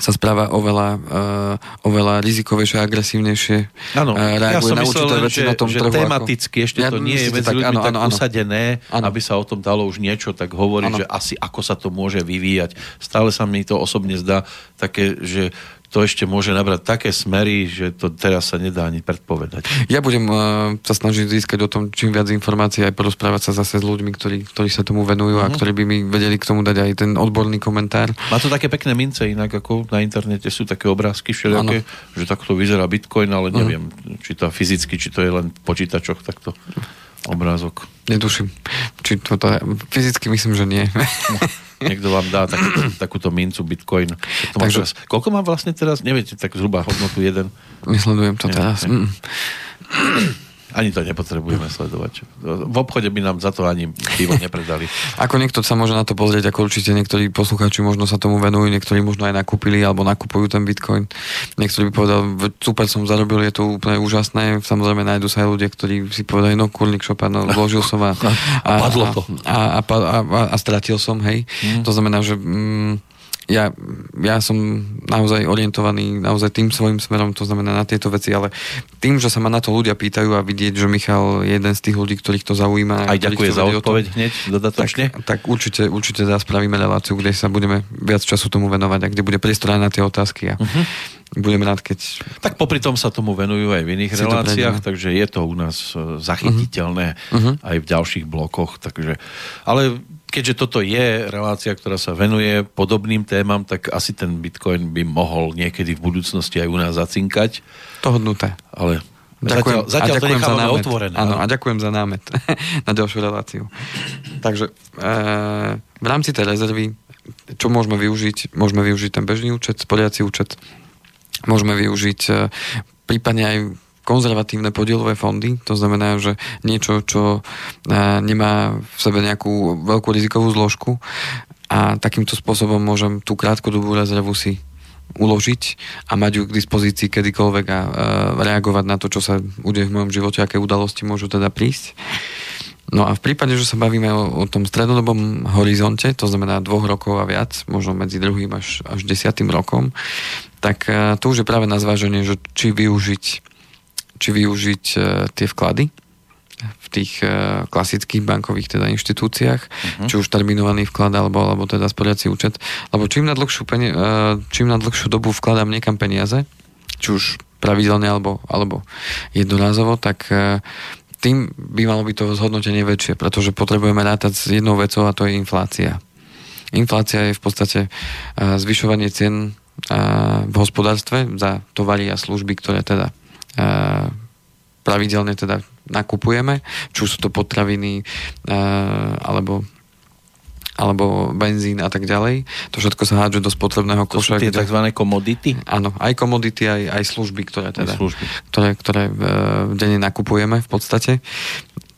sa správa oveľa, uh, oveľa rizikovejšie a agresívnejšie. Áno, eh, ja som na myslel len, veci že, na tom že trhu. ako- tematicky ešte Ja, to nie je medzi tak, ľuďmi áno, tak áno. usadené, Áno. aby sa o tom dalo už niečo tak hovoriť, Áno. že asi ako sa to môže vyvíjať. Stále sa mi to osobne zdá také, že to ešte môže nabrať také smery, že to teraz sa nedá ani predpovedať. Ja budem uh, sa snažiť získať o tom čím viac informácií aj porozprávať sa zase s ľuďmi, ktorí, ktorí sa tomu venujú Mhm. a ktorí by mi vedeli k tomu dať aj ten odborný komentár. Má to také pekné mince, inak ako na internete sú také obrázky všelijaké, že takto vyzerá Bitcoin, ale neviem, či to fyzicky, či to je len v počítačoch takto obrázok. Netuším. Či to, to, fyzicky myslím, že nie. Niekto vám dá tak, takúto mincu Bitcoin. To Takže- teraz, koľko má vlastne teraz? Neviete, tak zhruba hodnotu jeden. Nesledujem to Nie, teraz. nie. Ani to nepotrebujeme sledovať. V obchode by nám za to ani pivo nepredali. Ako niekto sa môže na to pozrieť, ako určite niektorí poslucháči možno sa tomu venujú, niektorí možno aj nakúpili alebo nakupujú ten bitcoin. Niektorí by povedal, "Veď super som zarobil, je to úplne úžasné. Samozrejme nájdu sa aj ľudia, ktorí si povedali, no kurník šopa, no vložil som a, A padlo to. A, a, a, a, a stratil som, hej. Mm. To znamená, že mm, ja, ja som naozaj orientovaný naozaj tým svojim smerom, to znamená na tieto veci, ale tým, že sa ma na to ľudia pýtajú a vidieť, že Michal je jeden z tých ľudí, ktorých to zaujíma. Aj ďakujem to za odpoveď hneď dodatočne. tak, tak určite, určite spravíme reláciu, kde sa budeme viac času tomu venovať a kde bude priestor na tie otázky. A Mhm. budem rád, keď... Tak popri tom sa tomu venujú aj v iných Si to reláciách, takže je to u nás e, zachytiteľné Mhm. aj v ďalších blokoch. Takže, ale keďže toto je relácia, ktorá sa venuje podobným témam, tak asi ten Bitcoin by mohol niekedy v budúcnosti aj u nás zacinkať, To hodnuté. ale Ďakujem, zatiaľ, zatiaľ a to ďakujem za nechávame námet. otvorené. Áno, a ďakujem za námet na ďalšiu reláciu. Takže e, v rámci tej rezervy, čo môžeme využiť? Môžeme využiť ten bežný účet, sporiaci účet. Môžeme využiť e, prípadne aj konzervatívne podielové fondy, to znamená, že niečo, čo e, nemá v sebe nejakú veľkú rizikovú zložku a takýmto spôsobom môžem tú krátkodobú rezervu si uložiť a mať ju k dispozícii kedykoľvek a e, reagovať na to, čo sa udeje v mojom živote, aké udalosti môžu teda prísť. No a v prípade, že sa bavíme o, o tom strednodobom horizonte, to znamená dvoch rokov a viac, možno medzi druhým až, až desiatým rokom, tak e, to už je práve na zváženie, že či využiť, či využiť e, tie vklady v tých e, klasických bankových teda inštitúciách, uh-huh. či už terminovaný vklad alebo, alebo teda sporiaci účet. Lebo čím na, dlhšiu peni- e, čím na dlhšiu dobu vkladám niekam peniaze, či už pravidelne alebo, alebo jednorázovo, tak tým by malo byť to zhodnotenie väčšie, pretože potrebujeme rátať s jednou vecou a to je inflácia. Inflácia je v podstate zvyšovanie cien v hospodárstve za tovary a služby, ktoré teda pravidelne teda nakupujeme, či sú to potraviny alebo alebo benzín a tak ďalej. To všetko sa hádže do spotrebného To sú koša. tie kde- tzv. komodity? Áno, aj komodity, aj, aj služby, ktoré teda, služby. ktoré, ktoré e, denne nakupujeme v podstate.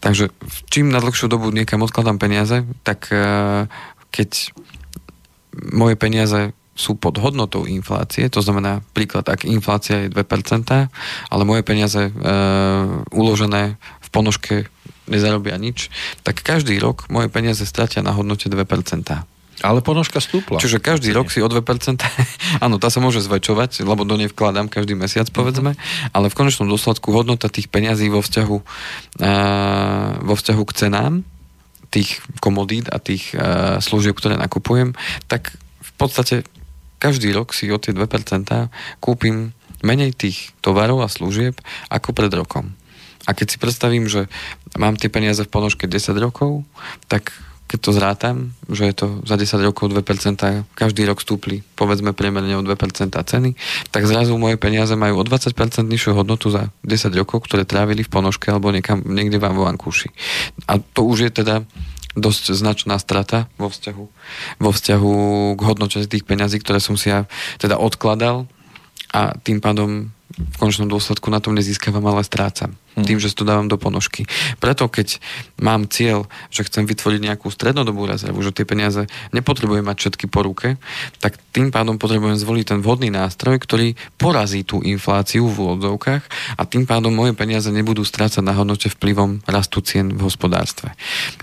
Takže čím na dlhšiu dobu niekam odkladám peniaze, tak e, keď moje peniaze sú pod hodnotou inflácie, to znamená príklad, ak inflácia je 2%, ale moje peniaze e, uložené v ponožke nezarobia nič, tak každý rok moje peniaze stratia na hodnote 2%. Ale ponožka stúpla. Čiže každý rok si o 2%, áno, tá sa môže zväčšovať, lebo do nej vkladám každý mesiac, povedzme, ale v konečnom dôsledku hodnota tých peňazí vo vzťahu, uh, vo vzťahu k cenám tých komodít a tých uh, služieb, ktoré nakupujem, tak v podstate každý rok si o tie 2% kúpim menej tých tovarov a služieb ako pred rokom. A keď si predstavím, že mám tie peniaze v ponožke 10 rokov, tak keď to zrátam, že je to za 10 rokov 2%, každý rok stúpli, povedzme priemerne o 2% ceny, tak zrazu moje peniaze majú o 20% nižšiu hodnotu za 10 rokov, ktoré trávili v ponožke alebo niekam, niekde vám vo vankúši. A to už je teda dosť značná strata vo vzťahu, vo vzťahu k hodnote tých peňazí, ktoré som si ja teda odkladal. A tým pádom v končnom dôsledku na tom nezískavam, ale strácam. Mhm. Tým, že si to dávam do ponožky. Preto keď mám cieľ, že chcem vytvoriť nejakú strednodobú rezervu, že tie peniaze nepotrebujem mať všetky po ruke, tak tým pádom potrebujem zvoliť ten vhodný nástroj, ktorý porazí tú infláciu v úvodzovkách a tým pádom moje peniaze nebudú strácať na hodnote vplyvom rastu cien v hospodárstve.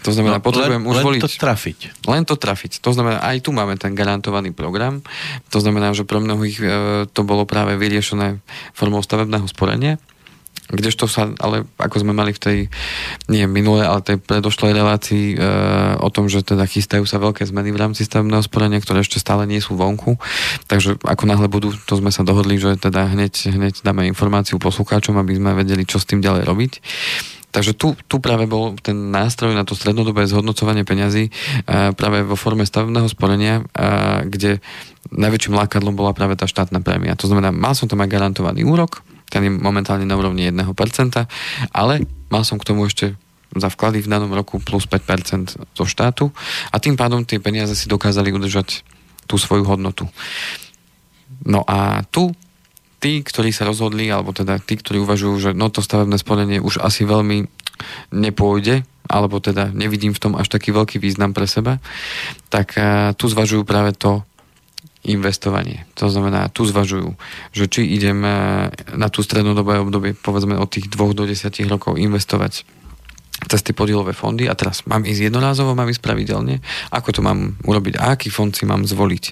To znamená, No, potrebujem len, už len voliť... to trafiť. Len to trafiť. To znamená, aj tu máme ten garantovaný program. To znamená, že pre mnohých e, to bolo práve vyriešené formou stavebného sporenia. Kdežto sa, ale ako sme mali v tej, nie minulé, ale tej predošlej relácii e, o tom, že teda chystajú sa veľké zmeny v rámci stavebného sporenia, ktoré ešte stále nie sú vonku. Takže ako náhle budú, to sme sa dohodli, že teda hneď, hneď dáme informáciu poslucháčom, aby sme vedeli, čo s tým ďalej robiť. Takže tu, tu práve bol ten nástroj na to strednodobé zhodnocovanie peňazí a práve vo forme stavebného sporenia, a kde najväčším lákadlom bola práve tá štátna prémia. To znamená, mal som tam aj garantovaný úrok, ten je momentálne na úrovni 1%, ale mal som k tomu ešte za vklady v danom roku plus 5% zo štátu a tým pádom tie peniaze si dokázali udržať tú svoju hodnotu. No a tu tí, ktorí sa rozhodli, alebo teda tí, ktorí uvažujú, že no to stavebné sporenie už asi veľmi nepôjde, alebo teda nevidím v tom až taký veľký význam pre seba, tak uh, tu zvažujú práve to investovanie. To znamená, tu zvažujú, že či idem eh, na tú strednodobé obdobie, povedzme od tých dvoch do desiatich rokov investovať cez tie podielové fondy a teraz mám ísť jednorázovo, mám ísť pravidelne, ako to mám urobiť a aký fond si mám zvoliť.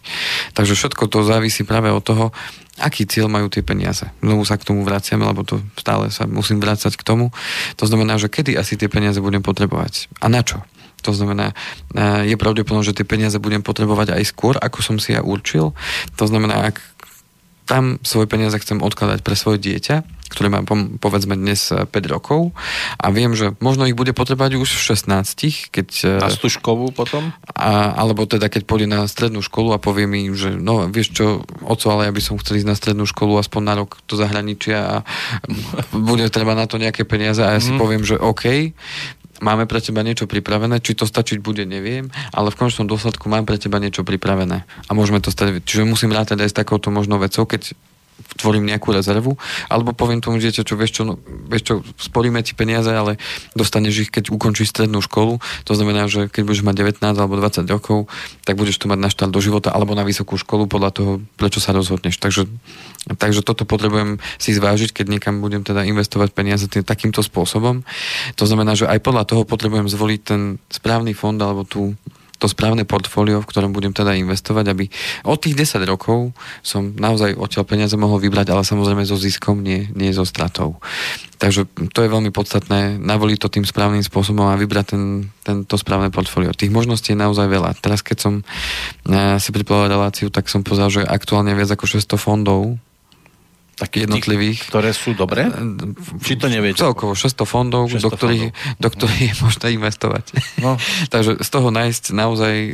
Takže všetko to závisí práve od toho, aký cieľ majú tie peniaze. Znovu sa k tomu vraciame, lebo to stále sa musím vrácať k tomu. To znamená, že kedy asi tie peniaze budem potrebovať a na čo. To znamená, eh, je pravdepodobné, že tie peniaze budem potrebovať aj skôr, ako som si ja určil. To znamená, ak tam svoje peniaze chcem odkladať pre svoje dieťa, ktoré má povedzme dnes eh, 5 rokov a viem, že možno ich bude potrebovať už v 16, keď... eh, Na stužkovú potom? a, alebo teda keď pôjde na strednú školu a povie mi, že no vieš čo, oco, ale ja by som chcel ísť na strednú školu aspoň na rok do zahraničia a bude treba na to nejaké peniaze a ja si Mhm. poviem, že OK, máme pre teba niečo pripravené, či to stačiť bude, neviem, ale v končnom dôsledku mám pre teba niečo pripravené a môžeme to stať. Čiže musím rátať aj s takouto možnou vecou, keď tvorím nejakú rezervu, alebo poviem tomu dieťa, čo vieš čo, no, vieš čo, sporíme ti peniaze, ale dostaneš ich, keď ukončíš strednú školu. To znamená, že keď budeš mať 19 alebo 20 rokov, tak budeš to mať na štart do života alebo na vysokú školu podľa toho, prečo sa rozhodneš. Takže, takže toto potrebujem si zvážiť, keď niekam budem teda investovať peniaze tým, takýmto spôsobom. To znamená, že aj podľa toho potrebujem zvoliť ten správny fond alebo tú to správne portfólio, v ktorom budem teda investovať, aby od tých 10 rokov som naozaj odtiaľ peniaze mohol vybrať, ale samozrejme so ziskom, nie, nie so stratou. Takže to je veľmi podstatné, navoliť to tým správnym spôsobom a vybrať ten, tento správne portfólio. Tých možností je naozaj veľa. Teraz, keď som eh, si pripravil reláciu, tak som pozrel, že aktuálne viac ako 600 fondov Takých jednotlivých. Tých, ktoré sú dobré? Či to neviete? Celkovo 600 fondov, 600 do ktorých, do ktorých je možné investovať. No. Takže z toho nájsť naozaj, e,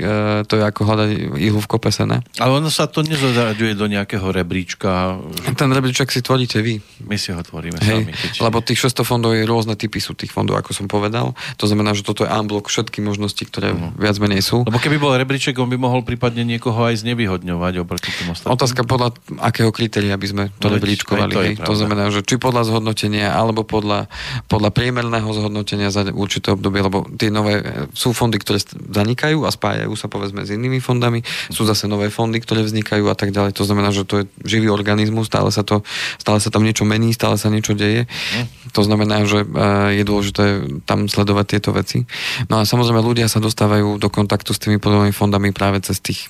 to je ako hľadať ihlu v kope sena. Ale ono sa to nezaraďuje do nejakého rebríčka. Ten rebríček si tvoríte vy. My si ho tvoríme Hej, sami. Keď... lebo tých 600 fondov je rôzne typy sú tých fondov, ako som povedal. To znamená, že toto je unblock všetky možnosti, ktoré Mhm. viac menej sú. Lebo keby bol rebríček, on by mohol prípadne niekoho aj znevýhodňovať oproti tým ostatným. Otázka podľa akého kritéria by sme to No veď, rebríčkovali. aj to hej. To znamená, že či podľa zhodnotenia, alebo podľa, podľa priemerného zhodnotenia za určité obdobie, lebo tie nové e, sú fondy, ktoré zanikajú a spájajú sa povedzme s inými fondami, sú zase nové fondy, ktoré vznikajú a tak ďalej. To znamená, že to je živý organizmus, stále sa, to, stále sa tam niečo mení, stále sa niečo deje. To znamená, že e, je dôležité tam sledovať tieto veci. No a samozrejme ľudia sa dostávajú do kontaktu s tými podobnými fondami práve cez tých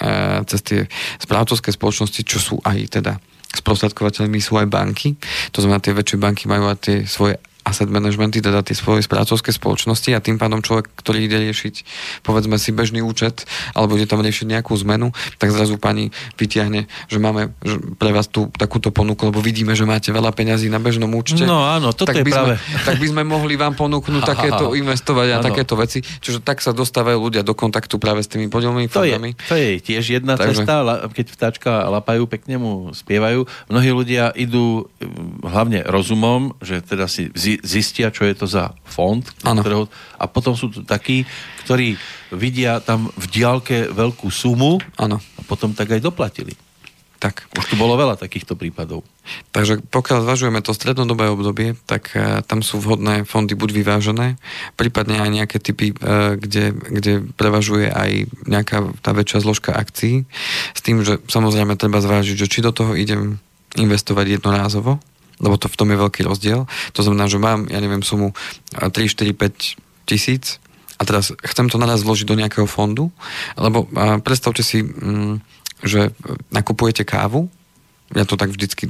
e, cez tie správcovské spoločnosti, čo sú aj teda sprostredkovateľmi sú aj banky. To znamená, tie väčšie banky majú aj tie svoje asset managementy, teda tie svoje správcovské spoločnosti a tým pádom človek, ktorý ide riešiť povedzme si bežný účet alebo ide tam riešiť nejakú zmenu, tak zrazu pani vytiahne, že máme pre vás tú takúto ponuku, lebo vidíme, že máte veľa peňazí na bežnom účte. No áno, toto tak je by práve- Sme, tak by sme mohli vám ponúknuť takéto investovať a Áno. takéto veci. Čiže tak sa dostávajú ľudia do kontaktu práve s tými podielnými To je, fondami. to je tiež jedna Takže- cesta, keď vtáčka lapajú, pekne mu spievajú. Mnohí ľudia idú mm, hlavne rozumom, že teda si zistia, čo je to za fond, ktorého, a potom sú tu takí, ktorí vidia tam v diálke veľkú sumu Áno, a potom tak aj doplatili. tak. Už tu bolo veľa takýchto prípadov. Takže pokiaľ zvažujeme to strednodobé obdobie, tak e, tam sú vhodné fondy buď vyvážené, prípadne aj nejaké typy, e, kde, kde prevažuje aj nejaká tá väčšia zložka akcií, s tým, že samozrejme treba zvážiť, že či do toho idem investovať jednorázovo, lebo to v tom je veľký rozdiel. To znamená, že mám, ja neviem, sumu e, 3, 4, 5 tisíc a teraz chcem to naraz vložiť do nejakého fondu, lebo a, predstavte si, mm, že nakupujete kávu, ja to tak vždycky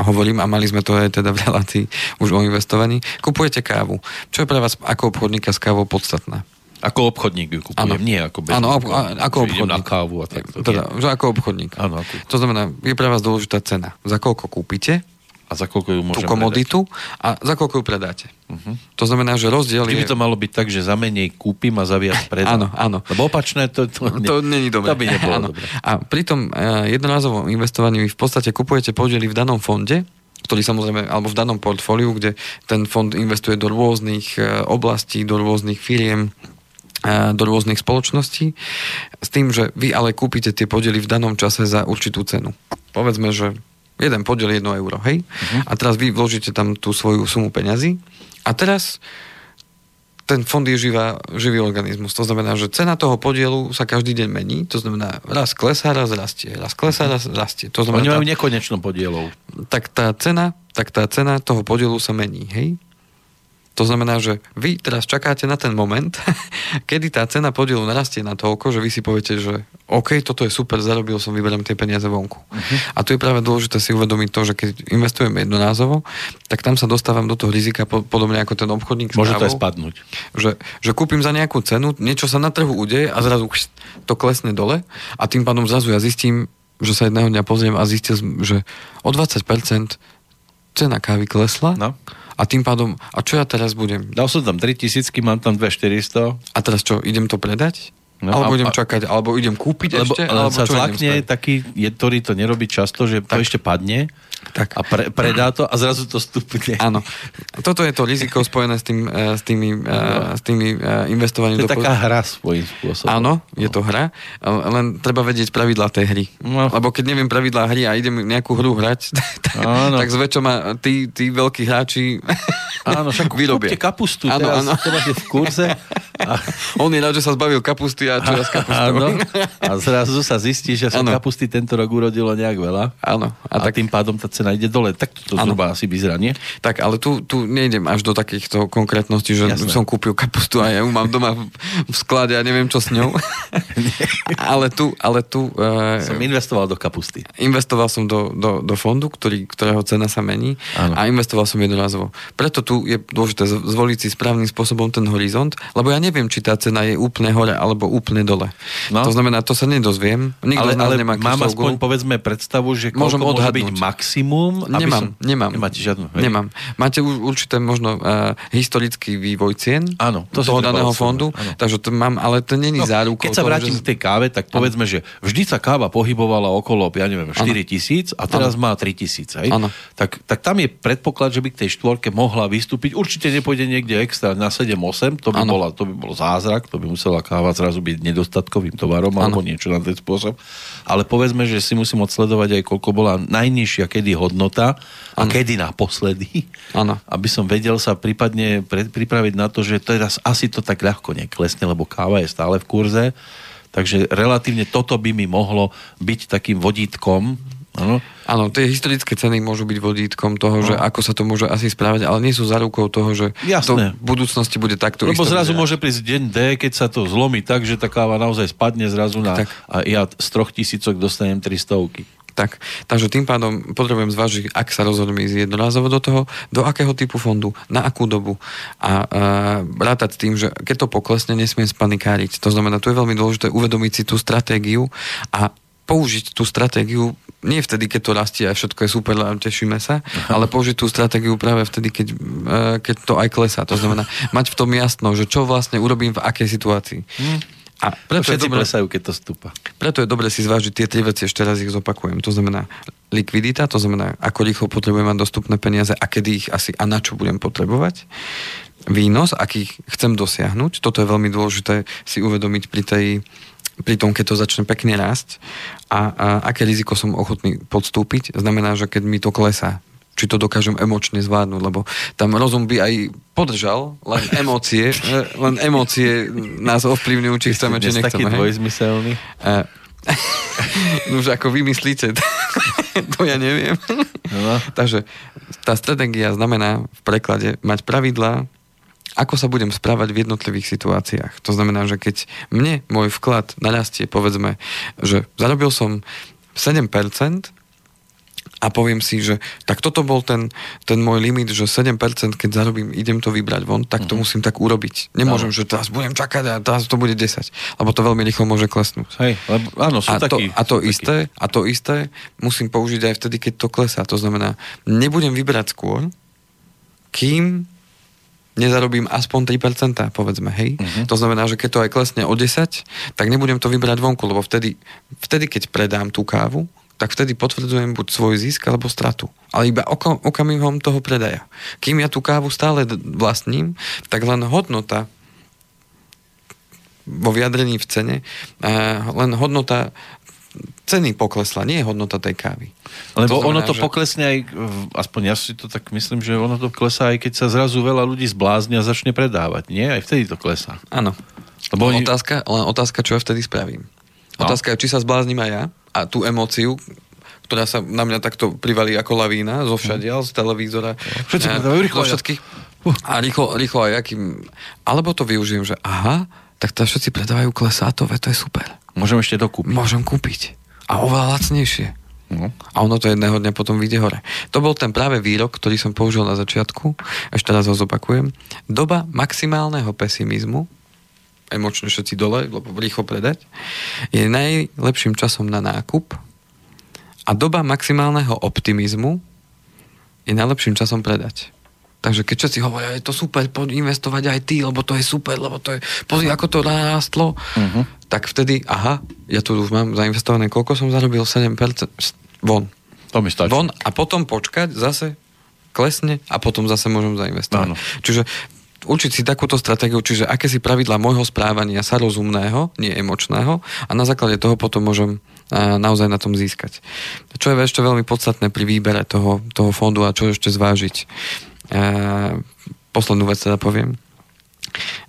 hovorím a mali sme to aj teda v relácii už o investovaní, kupujete kávu. Čo je pre vás ako obchodníka s kávou podstatné? Ako obchodník ju kupujem, Áno. nie ako bežný Áno, ob- ako obchodník. na kávu a takto. Teda, nie. že ako obchodník. Áno, ako, To znamená, je pre vás dôležitá cena. Za koľko kúpite a za koľko ju tú komoditu a za koľko ju predáte. Mhm. To znamená, že rozdiel Keby je... to malo byť tak, že za menej kúpim a za viac predám. Áno, áno. Lebo opačné to, to, To není dobré. To by nebolo Áno. dobré. A pri tom eh, jednorázovom investovaní vy v podstate kupujete podiely v danom fonde, ktorý samozrejme, alebo v danom portfóliu, kde ten fond investuje do rôznych eh, oblastí, do rôznych firiem, eh, do rôznych spoločností, s tým, že vy ale kúpite tie podiely v danom čase za určitú cenu. Povedzme, že jeden podiel je 1 euro, hej? A teraz vy vložíte tam tú svoju sumu peňazí a teraz ten fond je živá, živý organizmus. To znamená, že cena toho podielu sa každý deň mení. To znamená, raz klesá, raz rastie. Raz klesá, raz rastie. To Oni znamená, majú tá, nekonečno podielov. tak tá cena, tak tá cena toho podielu sa mení, hej? To znamená, že vy teraz čakáte na ten moment, kedy tá cena podielu narastie na toľko, že vy si poviete, že OK, toto je super, zarobil som, vyberiem tie peniaze vonku. Uh-huh. A tu je práve dôležité si uvedomiť to, že keď investujem jednorázovo, tak tam sa dostávam do toho rizika po- podobne ako ten obchodník Môže to aj spadnúť. že, že kúpim za nejakú cenu, niečo sa na trhu udeje a zrazu to klesne dole a tým pádom zrazu ja zistím, že sa jedného dňa pozriem a zistil, že o 20% cena kávy klesla No. A tým pádom, a čo ja teraz budem? Dal som tam 3000, mám tam 2400. A teraz čo, idem to predať? No, alebo a- idem čakať, alebo idem kúpiť Lebo ešte, len alebo sa zlakne taký, je, ktorý to nerobí často, že to Tak. ešte padne Tak. a pre, predá to a zrazu to stupne. Áno. Toto je to riziko spojené s, tým, eh, s tými, eh, s tými eh, investovaním To je do taká hra svojím spôsobom. Áno, je to hra, len treba vedieť pravidlá tej hry. No. Lebo keď neviem pravidlá hry a idem nejakú hru hrať, tak, Áno. tak zväčša ma tí, tí veľkí hráči Áno, však vyrobia. kapustu, Áno, teraz áno. to máte v kurze On je rád, že sa zbavil kapusty a čo ja s kapustou. Áno. A zrazu sa zistí, že sa kapusty tento rok urodilo nejak veľa. Áno. A, a tak... tým pádom tá cena ide dole. Tak to Áno. zhruba asi vyzerá, nie? Tak, ale tu, tu nejdem až do takýchto konkrétností, že Jasné. som kúpil kapustu a ja ju mám doma v, v sklade a neviem čo s ňou. ale tu, ale tu uh, Som investoval do kapusty. investoval som do, do, do fondu, ktorý, ktorého cena sa mení Áno. a investoval som jednorazovo. Preto tu je dôležité zvoliť si správnym spôsobom ten horizont, lebo ja neviem, či tá cena je úplne hore alebo úplne dole. No. To znamená, to sa nedozviem. Nikto ale z nás ale nemá mám aspoň ball. povedzme predstavu, že koľko Môžem môže byť maximum. aby Nemám, som... nemám. Nemáte žiadnu. hej? Nemám. Máte už určité možno uh, historický vývoj cien Áno, to toho daného fondu, áno. takže to mám, ale to není No, zárukou keď sa toho, vrátim že... k tej káve, tak povedzme, že vždy sa káva pohybovala okolo, ja neviem, 4 tisíc a teraz má 3 tisíc. Tak, tak tam je predpoklad, že by k tej štvorke mohla vystúpiť. Určite nepôjde niekde extra na 7-8, to by, bola, to by bol zázrak, to by musela káva zrazu byť nedostatkovým tovarom alebo niečo na ten spôsob. Ale povedzme, že si musím odsledovať aj koľko bola najnižšia kedy hodnota a kedy naposledy, Áno. aby som vedel sa prípadne pre, pripraviť na to, že teraz asi to tak ľahko neklesne, lebo káva je stále v kurze, takže relatívne toto by mi mohlo byť takým vodítkom, áno, Áno, tie historické ceny môžu byť vodítkom toho, že ako sa to môže asi správať, ale nie sú zárukou toho, že No. Jasné. to v budúcnosti bude takto lebo zrazu vyzerať. môže prísť deň D, keď sa to zlomí tak, že tá káva naozaj spadne zrazu na Tak. a ja z troch tisícok dostanem 300. Tak, takže tým pádom potrebujem zvážiť, ak sa rozhodnem ísť jednorázovo do toho, do akého typu fondu, na akú dobu a uh, rátať s tým, že keď to poklesne, nesmiem spanikáriť. To znamená, tu je veľmi dôležité uvedomiť si tú stratégiu a použiť tú stratégiu nie vtedy, keď to rastie a všetko je super a tešíme sa, ale použiť tú stratégiu práve vtedy, keď, uh, keď to aj klesá. To znamená, mať v tom jasno, že čo vlastne urobím v akej situácii. A preto je Všetci dobré- klesajú, keď to stúpa. preto je dobre si zvážiť tie tri veci, ešte raz ich zopakujem. To znamená likvidita, to znamená, ako rýchlo potrebujem mať dostupné peniaze a kedy ich asi a na čo budem potrebovať. Výnos, aký chcem dosiahnuť. Toto je veľmi dôležité si uvedomiť pri tej pri tom, keď to začne pekne rásť a, a aké riziko som ochotný podstúpiť, znamená, že keď mi to klesá, či to dokážem emočne zvládnuť, lebo tam rozum by aj podržal, len emócie, e, len emócie nás ovplyvňujú, či chceme, či taký nechceme. hej. dvojzmyselný. Uh, no už ako vymyslíte, to ja neviem. No. Takže tá stratégia znamená v preklade mať pravidlá, ako sa budem správať v jednotlivých situáciách. To znamená, že keď mne môj vklad narastie, povedzme, že zarobil som 7% a poviem si, že tak toto bol ten, ten môj limit, že 7% keď zarobím, idem to vybrať von, tak to musím tak urobiť. Nemôžem, že teraz budem čakať a teraz to bude 10, lebo to veľmi rýchlo môže klesnúť. Hej, lebo, áno, sú A to, takí. a to sú takí. isté, a to isté musím použiť aj vtedy, keď to klesá. To znamená, nebudem vyberať skôr, kým nezarobím aspoň 3%, povedzme, hej. Mhm. To znamená, že keď to aj klesne o 10, tak nebudem to vyberať vonku, lebo vtedy, vtedy keď predám tú kávu, tak vtedy potvrdzujem buď svoj zisk alebo stratu. Ale iba oko, okamihom toho predaja. Kým ja tú kávu stále vlastním, tak len hodnota vo vyjadrení v cene, len hodnota ceny poklesla, nie je hodnota tej kávy. Lebo znamená, ono to že- poklesne aj, aspoň ja si to tak myslím, že ono to klesá aj keď sa zrazu veľa ľudí zblázni a začne predávať. Nie? Aj vtedy to klesá. Áno. Lebo Len oni- otázka, len otázka, čo ja vtedy spravím. No. Otázka je, či sa zbláznim aj ja a tú emóciu, ktorá sa na mňa takto privalí ako lavína zo všadiaľ, z televízora. Všetci predávajú rýchlo, zo všetkých. A rýchlo, rýchlo aj akým... Alebo to využijem, že aha, tak to všetci predávajú klesátové, to je super. Môžem ešte dokúpiť. Môžem kúpiť. A oveľa lacnejšie. No. A ono to jedného dňa potom vyjde hore. To bol ten práve výrok, ktorý som použil na začiatku, ešte raz ho zopakujem. Doba maximálneho pesimizmu, emočne všetci dole, lebo rýchlo predať, je najlepším časom na nákup a doba maximálneho optimizmu je najlepším časom predať. Takže keď všetci hovoria, je to super, poď investovať aj ty, lebo to je super, lebo to je, pozri, ako to rástlo, Mhm. tak vtedy, aha, ja tu už mám zainvestované, koľko som zarobil? 7%, von. To mi stačí. Von a potom počkať, zase klesne a potom zase môžem zainvestovať. Áno. Čiže učiť si takúto stratégiu, čiže aké si pravidla môjho správania sa rozumného, nie emočného a na základe toho potom môžem naozaj na tom získať. Čo je ešte veľmi podstatné pri výbere toho, toho fondu a čo ešte zvážiť. Poslednú vec teda poviem.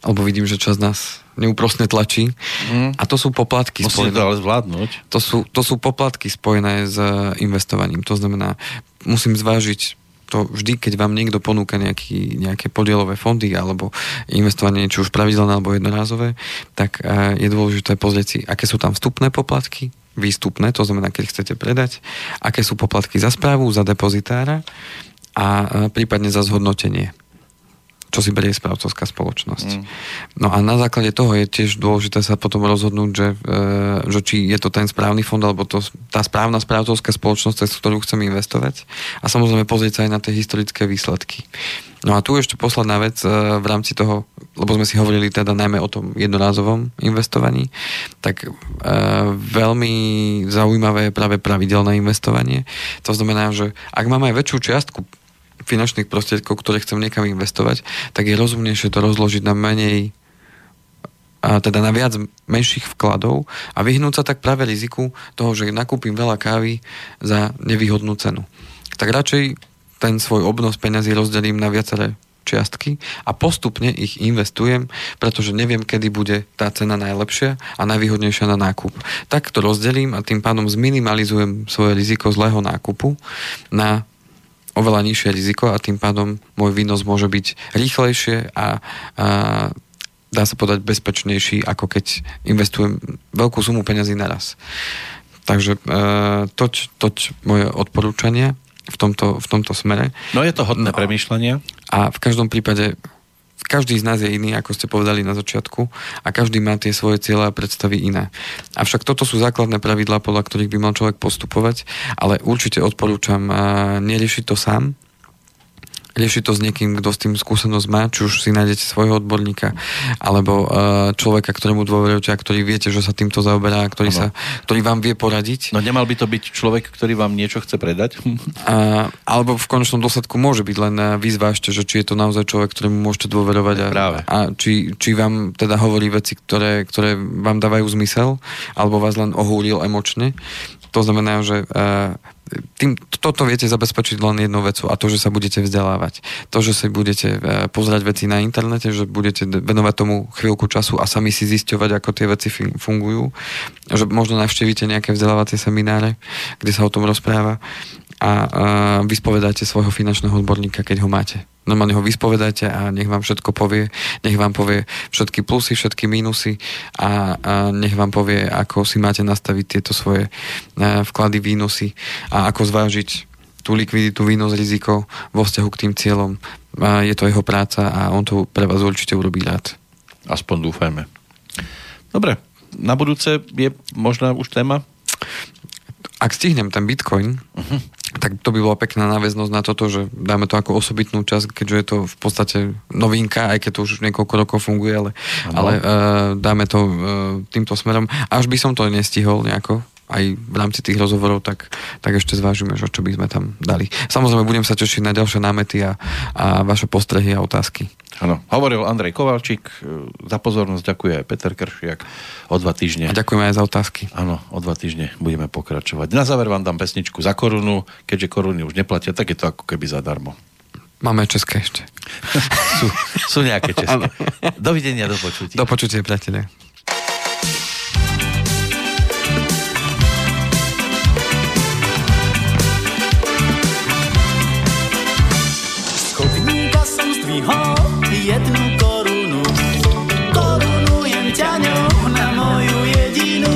alebo vidím, že čas nás neúprostne tlačí. Mm. A to sú poplatky Musíte spojené. to ale zvládnuť. To sú, to sú poplatky spojené s eh, investovaním. To znamená, musím zvážiť to vždy, keď vám niekto ponúka nejaký, nejaké podielové fondy alebo investovanie či už pravidelné alebo jednorázové, tak eh, je dôležité pozrieť si, aké sú tam vstupné poplatky, výstupné, to znamená, keď chcete predať, aké sú poplatky za správu, za depozitára a eh, prípadne za zhodnotenie čo si berie správcovská spoločnosť. Mm. No a na základe toho je tiež dôležité sa potom rozhodnúť, že, e, že či je to ten správny fond, alebo to, tá správna správcovská spoločnosť, cez ktorú chcem investovať. A samozrejme pozrieť sa aj na tie historické výsledky. No a tu ešte posledná vec e, v rámci toho, lebo sme si hovorili teda najmä o tom jednorázovom investovaní, tak e, veľmi zaujímavé je práve pravidelné investovanie. To znamená, že ak mám aj väčšiu čiastku finančných prostriedkov, ktoré chcem niekam investovať, tak je rozumnejšie to rozložiť na menej a teda na viac menších vkladov a vyhnúť sa tak práve riziku toho, že nakúpim veľa kávy za nevýhodnú cenu. Tak radšej ten svoj obnos peňazí rozdelím na viaceré čiastky a postupne ich investujem, pretože neviem, kedy bude tá cena najlepšia a najvýhodnejšia na nákup. Tak to rozdelím a tým pádom zminimalizujem svoje riziko zlého nákupu na oveľa nižšie riziko a tým pádom môj výnos môže byť rýchlejšie a, a dá sa povedať bezpečnejší, ako keď investujem veľkú sumu peňazí naraz. Takže e, toť, toť moje odporúčanie v tomto, v tomto smere. No je to hodné premýšľania. A v každom prípade každý z nás je iný, ako ste povedali na začiatku a každý má tie svoje cieľe a predstavy iné. Avšak toto sú základné pravidlá, podľa ktorých by mal človek postupovať, ale určite odporúčam a, neriešiť to sám, riešiť to s niekým, kto s tým skúsenosť má, či už si nájdete svojho odborníka, alebo uh, človeka, ktorému dôverujete a ktorý viete, že sa týmto zaoberá, ktorý, sa, ktorý vám vie poradiť. No nemal by to byť človek, ktorý vám niečo chce predať? A, alebo v konečnom dôsledku môže byť, len a, vy zvážte, že či je to naozaj človek, ktorému môžete dôverovať a, Práve. a či, či vám teda hovorí veci, ktoré, ktoré vám dávajú zmysel, alebo vás len ohúril emočne. To znamená, že a, tým, toto viete zabezpečiť len jednou vecou a to, že sa budete vzdelávať. To, že si budete e, pozerať veci na internete, že budete venovať tomu chvíľku času a sami si zisťovať, ako tie veci fungujú. Že možno navštívite nejaké vzdelávacie semináre, kde sa o tom rozpráva a, a vyspovedajte svojho finančného odborníka, keď ho máte. Normálne ho vyspovedajte a nech vám všetko povie, nech vám povie všetky plusy, všetky mínusy a, a nech vám povie, ako si máte nastaviť tieto svoje e, vklady, výnosy a ako zvážiť tú likviditu, výnos, riziko vo vzťahu k tým cieľom. A je to jeho práca a on to pre vás určite urobí rád. Aspoň dúfajme. Dobre, na budúce je možná už téma? Ak stihnem ten Bitcoin, uh-huh. Tak to by bola pekná náväznosť na toto, že dáme to ako osobitnú časť, keďže je to v podstate novinka, aj keď to už niekoľko rokov funguje, ale, ale uh, dáme to uh, týmto smerom. Až by som to nestihol nejako, aj v rámci tých rozhovorov, tak, tak ešte zvážime, že čo by sme tam dali. Samozrejme, budem sa tešiť na ďalšie námety a, a vaše postrehy a otázky. Áno, hovoril Andrej Kovalčík, e, za pozornosť ďakuje aj Peter Kršiak. O dva týždne A ďakujeme aj za otázky. Áno, o dva týždne budeme pokračovať. Na záver vám dám pesničku za korunu. Keďže koruny už neplatia, tak je to ako keby zadarmo. Máme české ešte. Sú, sú nejaké české. Dovidenia, do počutia. Do počutia, priatelia. Zdvihol jednu korunu. Korunujem ťa ňou na moju jedinu.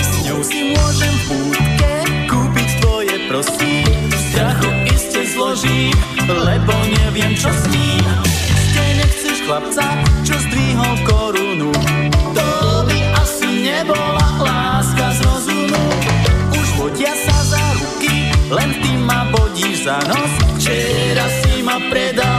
S ňou si môžem v pútke kúpiť tvoje prosím. Strachu iste zložím, lebo neviem čo s ním. Ste nechceš chlapca, čo zdvihol korunu. To by asi nebola láska z rozumu. Už vodia sa za ruky, len ty ma bodíš za nos. Včera si ma predala